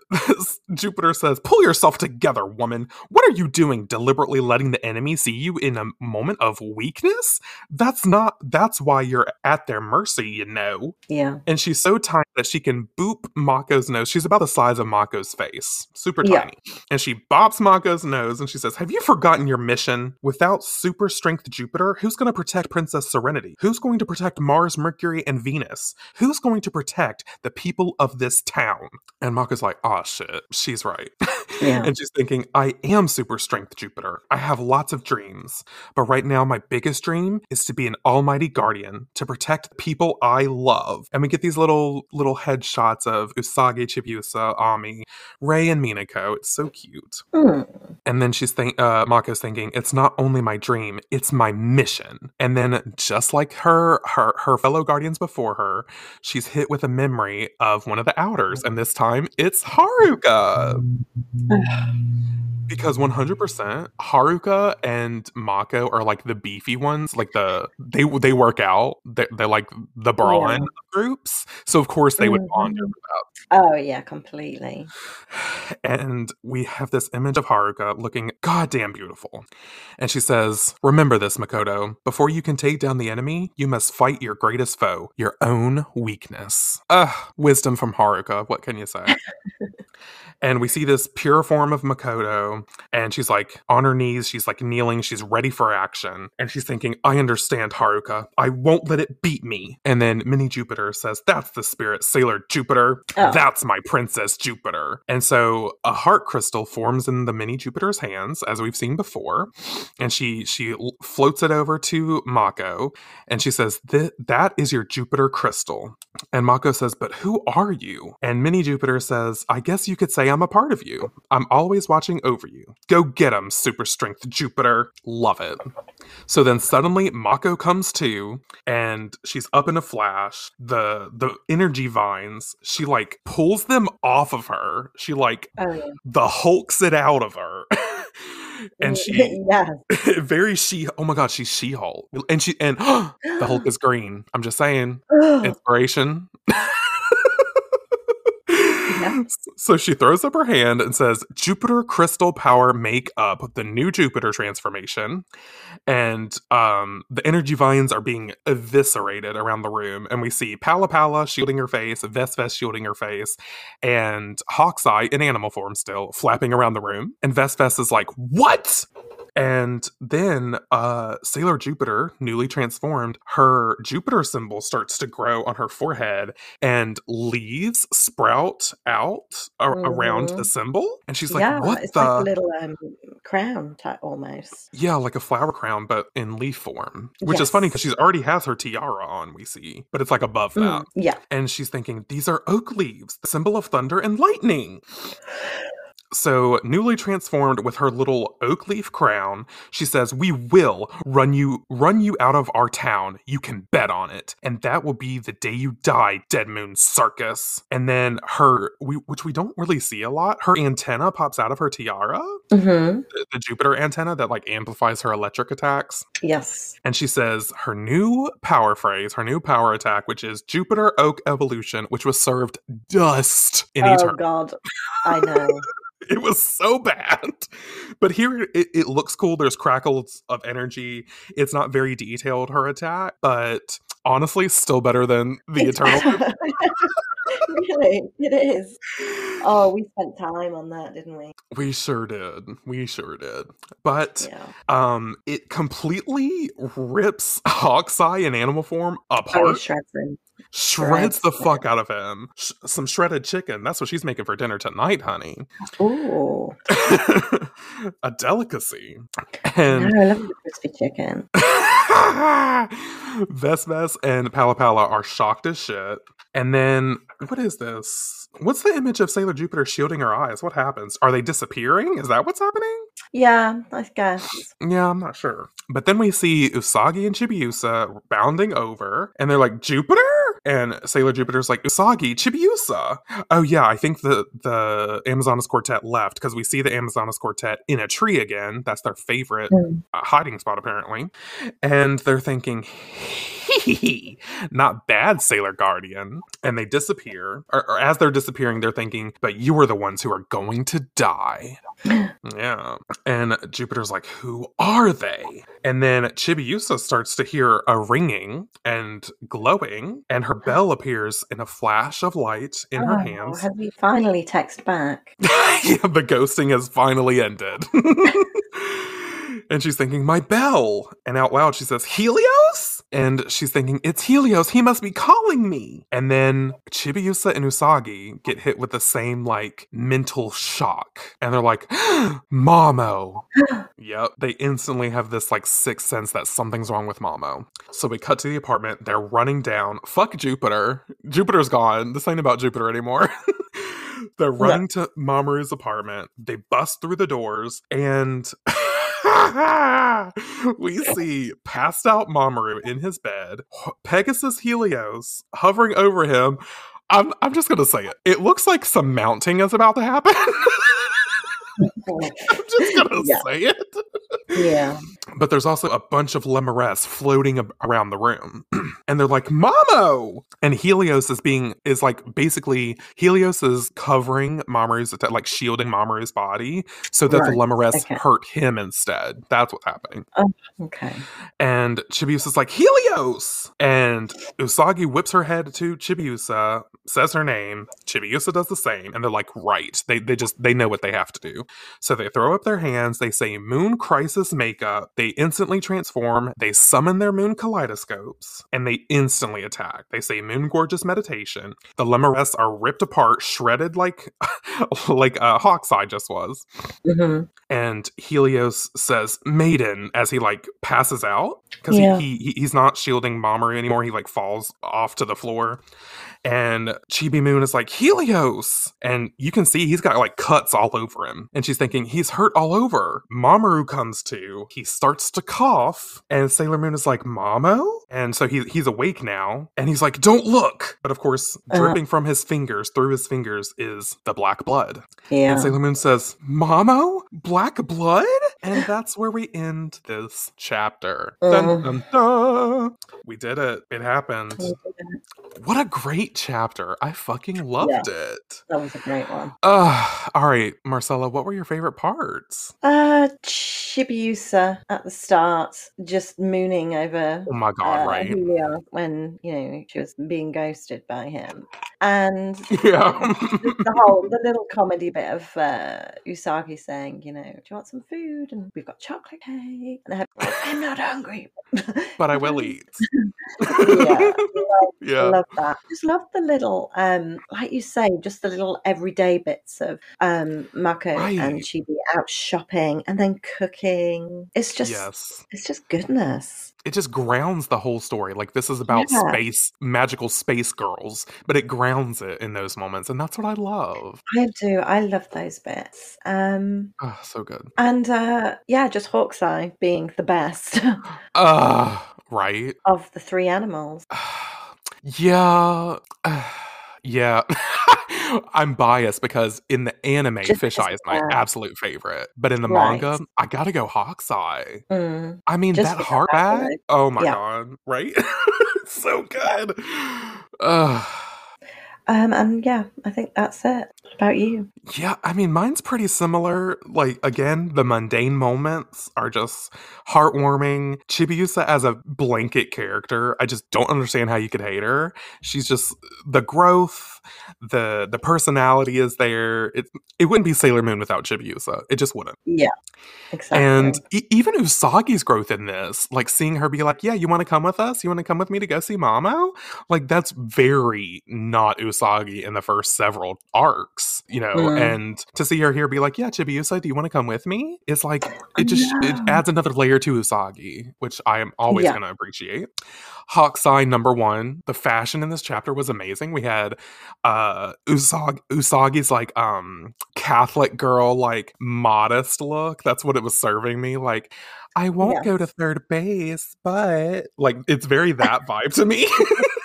Speaker 1: Jupiter says, Pull yourself together, woman. What are you doing? Deliberately letting the enemy see you in a moment of weakness? That's not, that's why you're at their mercy, you know.
Speaker 2: Yeah.
Speaker 1: And she's so tiny that she can boop Mako's nose. She's about the size of Mako's face, super
Speaker 2: Yeah.
Speaker 1: tiny. And she bops Mako's nose and she says, Have you forgotten your mission? Without super strength Jupiter, who's going to protect Princess Serenity? Who's going to protect Mars, Mercury, and Venus? Who's going to protect the people of this town? And Mako's like, Oh shit, she's right.
Speaker 2: Yeah.
Speaker 1: and she's thinking, I am super strength Jupiter. I have lots of dreams. But right now, my biggest dream is to be an almighty guardian to protect the people I love. And we get these little little headshots of Usagi, Chibiusa, Ami, Ray, and Minako. It's so cute.
Speaker 2: Hmm.
Speaker 1: And then she's think uh Mako's thinking, it's not only my dream, it's my mission. And then just like her her her fellow guardians before her, she's hit with a memory of one of the outers, and this time it's Haruka. Because 100% Haruka and Mako are like the beefy ones, like the they they work out. They're, they're like the brawn
Speaker 2: Yeah.
Speaker 1: groups. So of course they would bond
Speaker 2: Mhm.
Speaker 1: over that.
Speaker 2: Oh yeah, completely.
Speaker 1: And we have this image of Haruka looking goddamn beautiful. And she says, Remember this, Makoto. Before you can take down the enemy, you must fight your greatest foe, your own weakness. Ugh, wisdom from Haruka. What can you say? and we see this pure form of Makoto, and she's like on her knees, she's like kneeling, she's ready for action. And she's thinking, I understand, Haruka. I won't let it beat me. And then Mini Jupiter says, That's the spirit, Sailor Jupiter.
Speaker 2: Oh.
Speaker 1: That's my Princess Jupiter. And so a heart crystal forms in the Mini Jupiter's hands, as we've seen before. And she she floats it over to Mako, and she says, "Th- That is your Jupiter crystal. And Mako says, But who are you? And Mini Jupiter says, I guess you could say I'm a part of you. I'm always watching over you. Go get him, super strength Jupiter. Love it. So then suddenly Mako comes to and she's up in a flash. The the energy vines, she like pulls them off of her. She like
Speaker 2: Oh yeah.
Speaker 1: the hulks it out of her. and she
Speaker 2: yeah.
Speaker 1: very she oh my god, she's She-Hulk. And she and the Hulk is green. I'm just saying. Inspiration. So she throws up her hand and says, Jupiter Crystal Power Make Up, the new Jupiter transformation. And um, the energy vines are being eviscerated around the room. And we see PallaPalla shielding her face, VesVes shielding her face, and Hawkeye in animal form still flapping around the room. And VesVes is like, What? And then uh, Sailor Jupiter, newly transformed, her Jupiter symbol starts to grow on her forehead and leaves sprout out a- around the symbol. And she's like,
Speaker 2: yeah,
Speaker 1: What
Speaker 2: it's
Speaker 1: the?
Speaker 2: like a little um, crown type almost.
Speaker 1: yeah, like a flower crown, but in leaf form, which is funny because she's already has her tiara on, we see, but it's like above that.
Speaker 2: Mm, yeah.
Speaker 1: And she's thinking, These are oak leaves, the symbol of thunder and lightning. So, newly transformed with her little oak leaf crown, she says, "We will run you run you out of our town. You can bet on it. And that will be the day you die, Dead Moon Circus." And then her we which we don't really see a lot, her antenna pops out of her tiara,
Speaker 2: hmm
Speaker 1: the, the Jupiter antenna that like amplifies her electric attacks.
Speaker 2: Yes.
Speaker 1: And she says her new power phrase, her new power attack, which is Jupiter Oak Evolution, which was served dust in
Speaker 2: oh
Speaker 1: eternity.
Speaker 2: God, I know.
Speaker 1: It was so bad. But here it, it looks cool. There's crackles of energy. It's not very detailed, her attack, but honestly, still better than the Eternal.
Speaker 2: really, it is. Oh, we spent time on that, didn't we?
Speaker 1: we sure did. We sure did. But
Speaker 2: Yeah.
Speaker 1: um it completely rips Hawkeye in animal form
Speaker 2: Oh,
Speaker 1: apart.
Speaker 2: he shreds him.
Speaker 1: shreds
Speaker 2: shreds
Speaker 1: the
Speaker 2: him.
Speaker 1: fuck out of him. Sh- some shredded chicken. That's what she's making for dinner tonight, honey.
Speaker 2: Ooh.
Speaker 1: a delicacy.
Speaker 2: No,
Speaker 1: And
Speaker 2: I love the crispy chicken.
Speaker 1: VesVes and PallaPalla are shocked as shit. And then, what is this? What's the image of Sailor Jupiter shielding her eyes? What happens? Are they disappearing? Is that what's happening?
Speaker 2: Yeah, I guess.
Speaker 1: Yeah, I'm not sure. But then we see Usagi and Chibiusa bounding over, and they're like, Jupiter? And Sailor Jupiter's like, Usagi, Chibiusa. Oh yeah, I think the the Amazonas Quartet left because we see the Amazonas Quartet in a tree again. That's their favorite
Speaker 2: Mm.
Speaker 1: uh, hiding spot apparently. And they're thinking, not bad, Sailor Guardian. And they disappear. Or, or as they're disappearing, they're thinking, but you are the ones who are going to die. yeah. And Jupiter's like, who are they? And then Chibiusa starts to hear a ringing and glowing, and her uh-huh. bell appears in a flash of light in her
Speaker 2: Oh,
Speaker 1: hands.
Speaker 2: Have you finally text back?
Speaker 1: yeah, the ghosting has finally ended. and she's thinking, my bell. And out loud, she says, Helios? And she's thinking, it's Helios. He must be calling me. And then Chibiusa and Usagi get hit with the same, like, mental shock. And they're like, Mamo. yep. They instantly have this, like, sixth sense that something's wrong with Mamo. So we cut to the apartment. They're running down. Fuck Jupiter. Jupiter's gone. This ain't about Jupiter anymore. They're running to Mamoru's apartment. They bust through the doors and we see passed out Mamoru in his bed, Pegasus Helios hovering over him. I'm I'm just gonna say it. It looks like some mounting is about to happen. I'm just gonna
Speaker 2: Yeah.
Speaker 1: say it.
Speaker 2: Yeah.
Speaker 1: But there's also a bunch of Lemures floating ab- around the room. and they're like, Mamo! And Helios is being, is like basically, Helios is covering Mamoru's, like shielding Mamoru's body so that the
Speaker 2: Right,
Speaker 1: Lemures
Speaker 2: okay.
Speaker 1: hurt him instead. That's what's happening.
Speaker 2: Oh, okay.
Speaker 1: And Chibiusa's like, Helios! And Usagi whips her head to Chibiusa, says her name. Chibiusa does the same. And they're like, right. They, they just, they know what they have to do. So they throw up their hands. They say Moon Crisis Makeup. They instantly transform. They summon their moon kaleidoscopes and they instantly attack. They say Moon Gorgeous Meditation. The Lemures are ripped apart, shredded like, like uh, Hawkseye just was
Speaker 2: hmm
Speaker 1: and Helios says "maiden" as he like passes out because
Speaker 2: Yeah.
Speaker 1: he, he he's not shielding Mamoru anymore. He like falls off to the floor, and Chibi Moon is like Helios, and you can see he's got like cuts all over him, and she's thinking he's hurt all over. Mamoru comes to, he starts to cough, and Sailor Moon is like Mamo, and so he he's awake now, and he's like don't look, but of course
Speaker 2: Uh.
Speaker 1: dripping from his fingers through his fingers is the black blood.
Speaker 2: Yeah.
Speaker 1: And Sailor Moon says, Mamo? Black blood? And that's where we end this chapter. Dun,
Speaker 2: Mm.
Speaker 1: dun, dun. We did it. It happened. What a great chapter. I fucking loved it.
Speaker 2: That was a great one.
Speaker 1: Uh, all right, Marcella, what were your favorite parts?
Speaker 2: Uh, Chibiusa at the start, just mooning over
Speaker 1: Oh my god,
Speaker 2: uh,
Speaker 1: right?
Speaker 2: Julia when you know she was being ghosted by him, and
Speaker 1: Yeah.
Speaker 2: the whole the little comedy bit of uh, Usagi saying, you know, do you want some food? And we've got chocolate cake. And I have, I'm not hungry,
Speaker 1: but I will eat.
Speaker 2: yeah, I
Speaker 1: yeah.
Speaker 2: love that. Just love the little, um, like you say, just the little everyday bits of um Mako and
Speaker 1: Right.
Speaker 2: Chibi out shopping and then cooking. It's just,
Speaker 1: Yes.
Speaker 2: it's just goodness.
Speaker 1: It just grounds the whole story. Like this is about
Speaker 2: Yeah.
Speaker 1: space, magical space girls, but it grounds it in those moments, and that's what I love.
Speaker 2: I do. I love those bits. Um,
Speaker 1: Oh, so good.
Speaker 2: and uh, yeah, just Hawkeye being the best
Speaker 1: Uh, right.
Speaker 2: of the three animals.
Speaker 1: yeah. yeah. I'm biased because in the anime,
Speaker 2: Just
Speaker 1: Fisheye is my absolute favorite. But in the
Speaker 2: Right.
Speaker 1: manga, I gotta go Hawkeye.
Speaker 2: Mm.
Speaker 1: I mean,
Speaker 2: Just
Speaker 1: that heart. Oh my
Speaker 2: Yeah.
Speaker 1: god, right? so good. Ugh.
Speaker 2: Um, and yeah, I think that's it. What about you?
Speaker 1: Yeah, I mean, mine's pretty similar. Like, again, the mundane moments are just heartwarming. Chibiusa as a blanket character, I just don't understand how you could hate her. She's just the growth, the the personality is there. It it wouldn't be Sailor Moon without Chibiusa. It just wouldn't.
Speaker 2: Yeah, exactly.
Speaker 1: And e- even Usagi's growth in this, like seeing her be like, "Yeah, you want to come with us? You want to come with me to go see Mamo?" Like that's very not Usagi in the first several arcs, you know.
Speaker 2: Mm.
Speaker 1: And to see her here be like, "Yeah, Chibiusa, do you want to come with me?" It's like it just it adds another layer to Usagi, which I am always
Speaker 2: Yeah.
Speaker 1: going to appreciate. Hawkseye number one, the fashion in this chapter was amazing. We had uh Usagi Usagi's like um Catholic girl like modest look. That's what it was serving me. Like, I won't go to third base, but like it's very that vibe to me.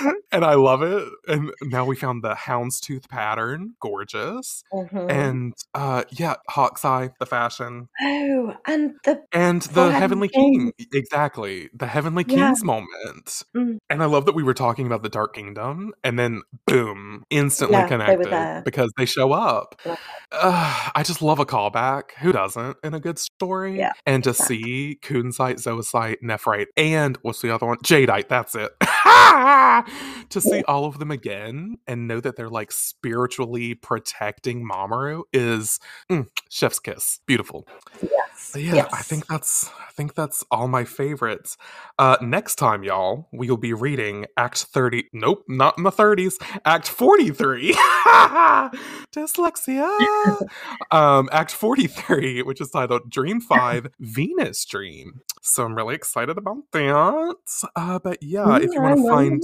Speaker 1: and I love it. And now we found the houndstooth pattern, gorgeous.
Speaker 2: Mhm.
Speaker 1: And uh yeah, Hawk's Eye, the fashion.
Speaker 2: Oh, and the
Speaker 1: And the
Speaker 2: Heavenly
Speaker 1: Heavenly King. Exactly. The Heavenly
Speaker 2: Yeah.
Speaker 1: King's moment.
Speaker 2: Mm.
Speaker 1: And I love that we were talking about the Dark Kingdom and then boom, instantly
Speaker 2: Yeah, they
Speaker 1: connected
Speaker 2: there.
Speaker 1: because they show up.
Speaker 2: Yeah.
Speaker 1: Uh, I just love a callback. Who doesn't in a good story?
Speaker 2: Yeah,
Speaker 1: and to
Speaker 2: exactly.
Speaker 1: see Kunzite, Zoisite, Nephrite, and what's the other one? Jadeite. That's it. to see all of them again and know that they're like spiritually protecting Mamoru is mm, chef's kiss. Beautiful.
Speaker 2: Yes.
Speaker 1: Yeah,
Speaker 2: yes.
Speaker 1: I think that's I think that's all my favorites. Uh next time, y'all, we will be reading Act 30. Nope, not in the 30s. Act 43. Dyslexia. um, Act 43, which is titled Dream 5 Venus Dream. So I'm really excited about that. Uh, but yeah, if you want to find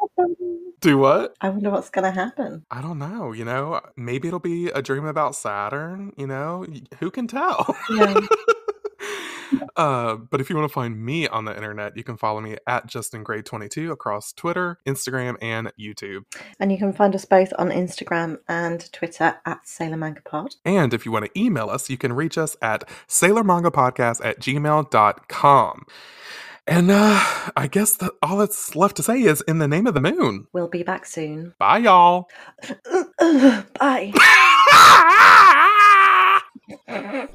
Speaker 2: what's going to happen.
Speaker 1: do what?
Speaker 2: I wonder what's going to happen.
Speaker 1: I don't know, you know, maybe it'll be a dream about Saturn, you know, who can tell?
Speaker 2: Yeah.
Speaker 1: uh, but if you want to find me on the internet, you can follow me at JustinGray22 across Twitter, Instagram, and YouTube.
Speaker 2: And you can find us both on Instagram and Twitter at Sailor Manga Pod.
Speaker 1: And if you want to email us, you can reach us at sailormangapodcast at gmail.com. And uh, I guess that all that's left to say is in the name of the moon.
Speaker 2: We'll be back soon.
Speaker 1: Bye, y'all.
Speaker 2: Bye.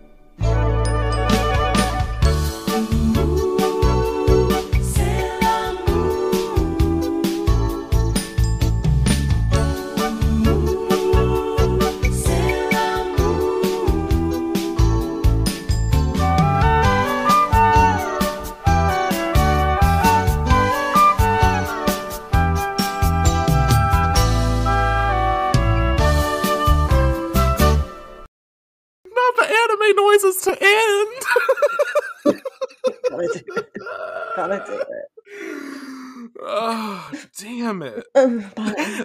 Speaker 1: The anime noises to end.
Speaker 2: Gotta do it. Gotta
Speaker 1: oh, damn it.
Speaker 2: Bye.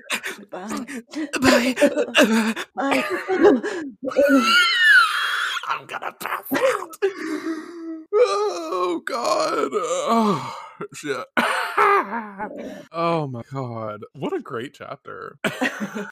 Speaker 2: Bye.
Speaker 1: Bye.
Speaker 2: Bye.
Speaker 1: I'm gonna pass out. Oh god. Oh shit. Oh my god. What a great chapter.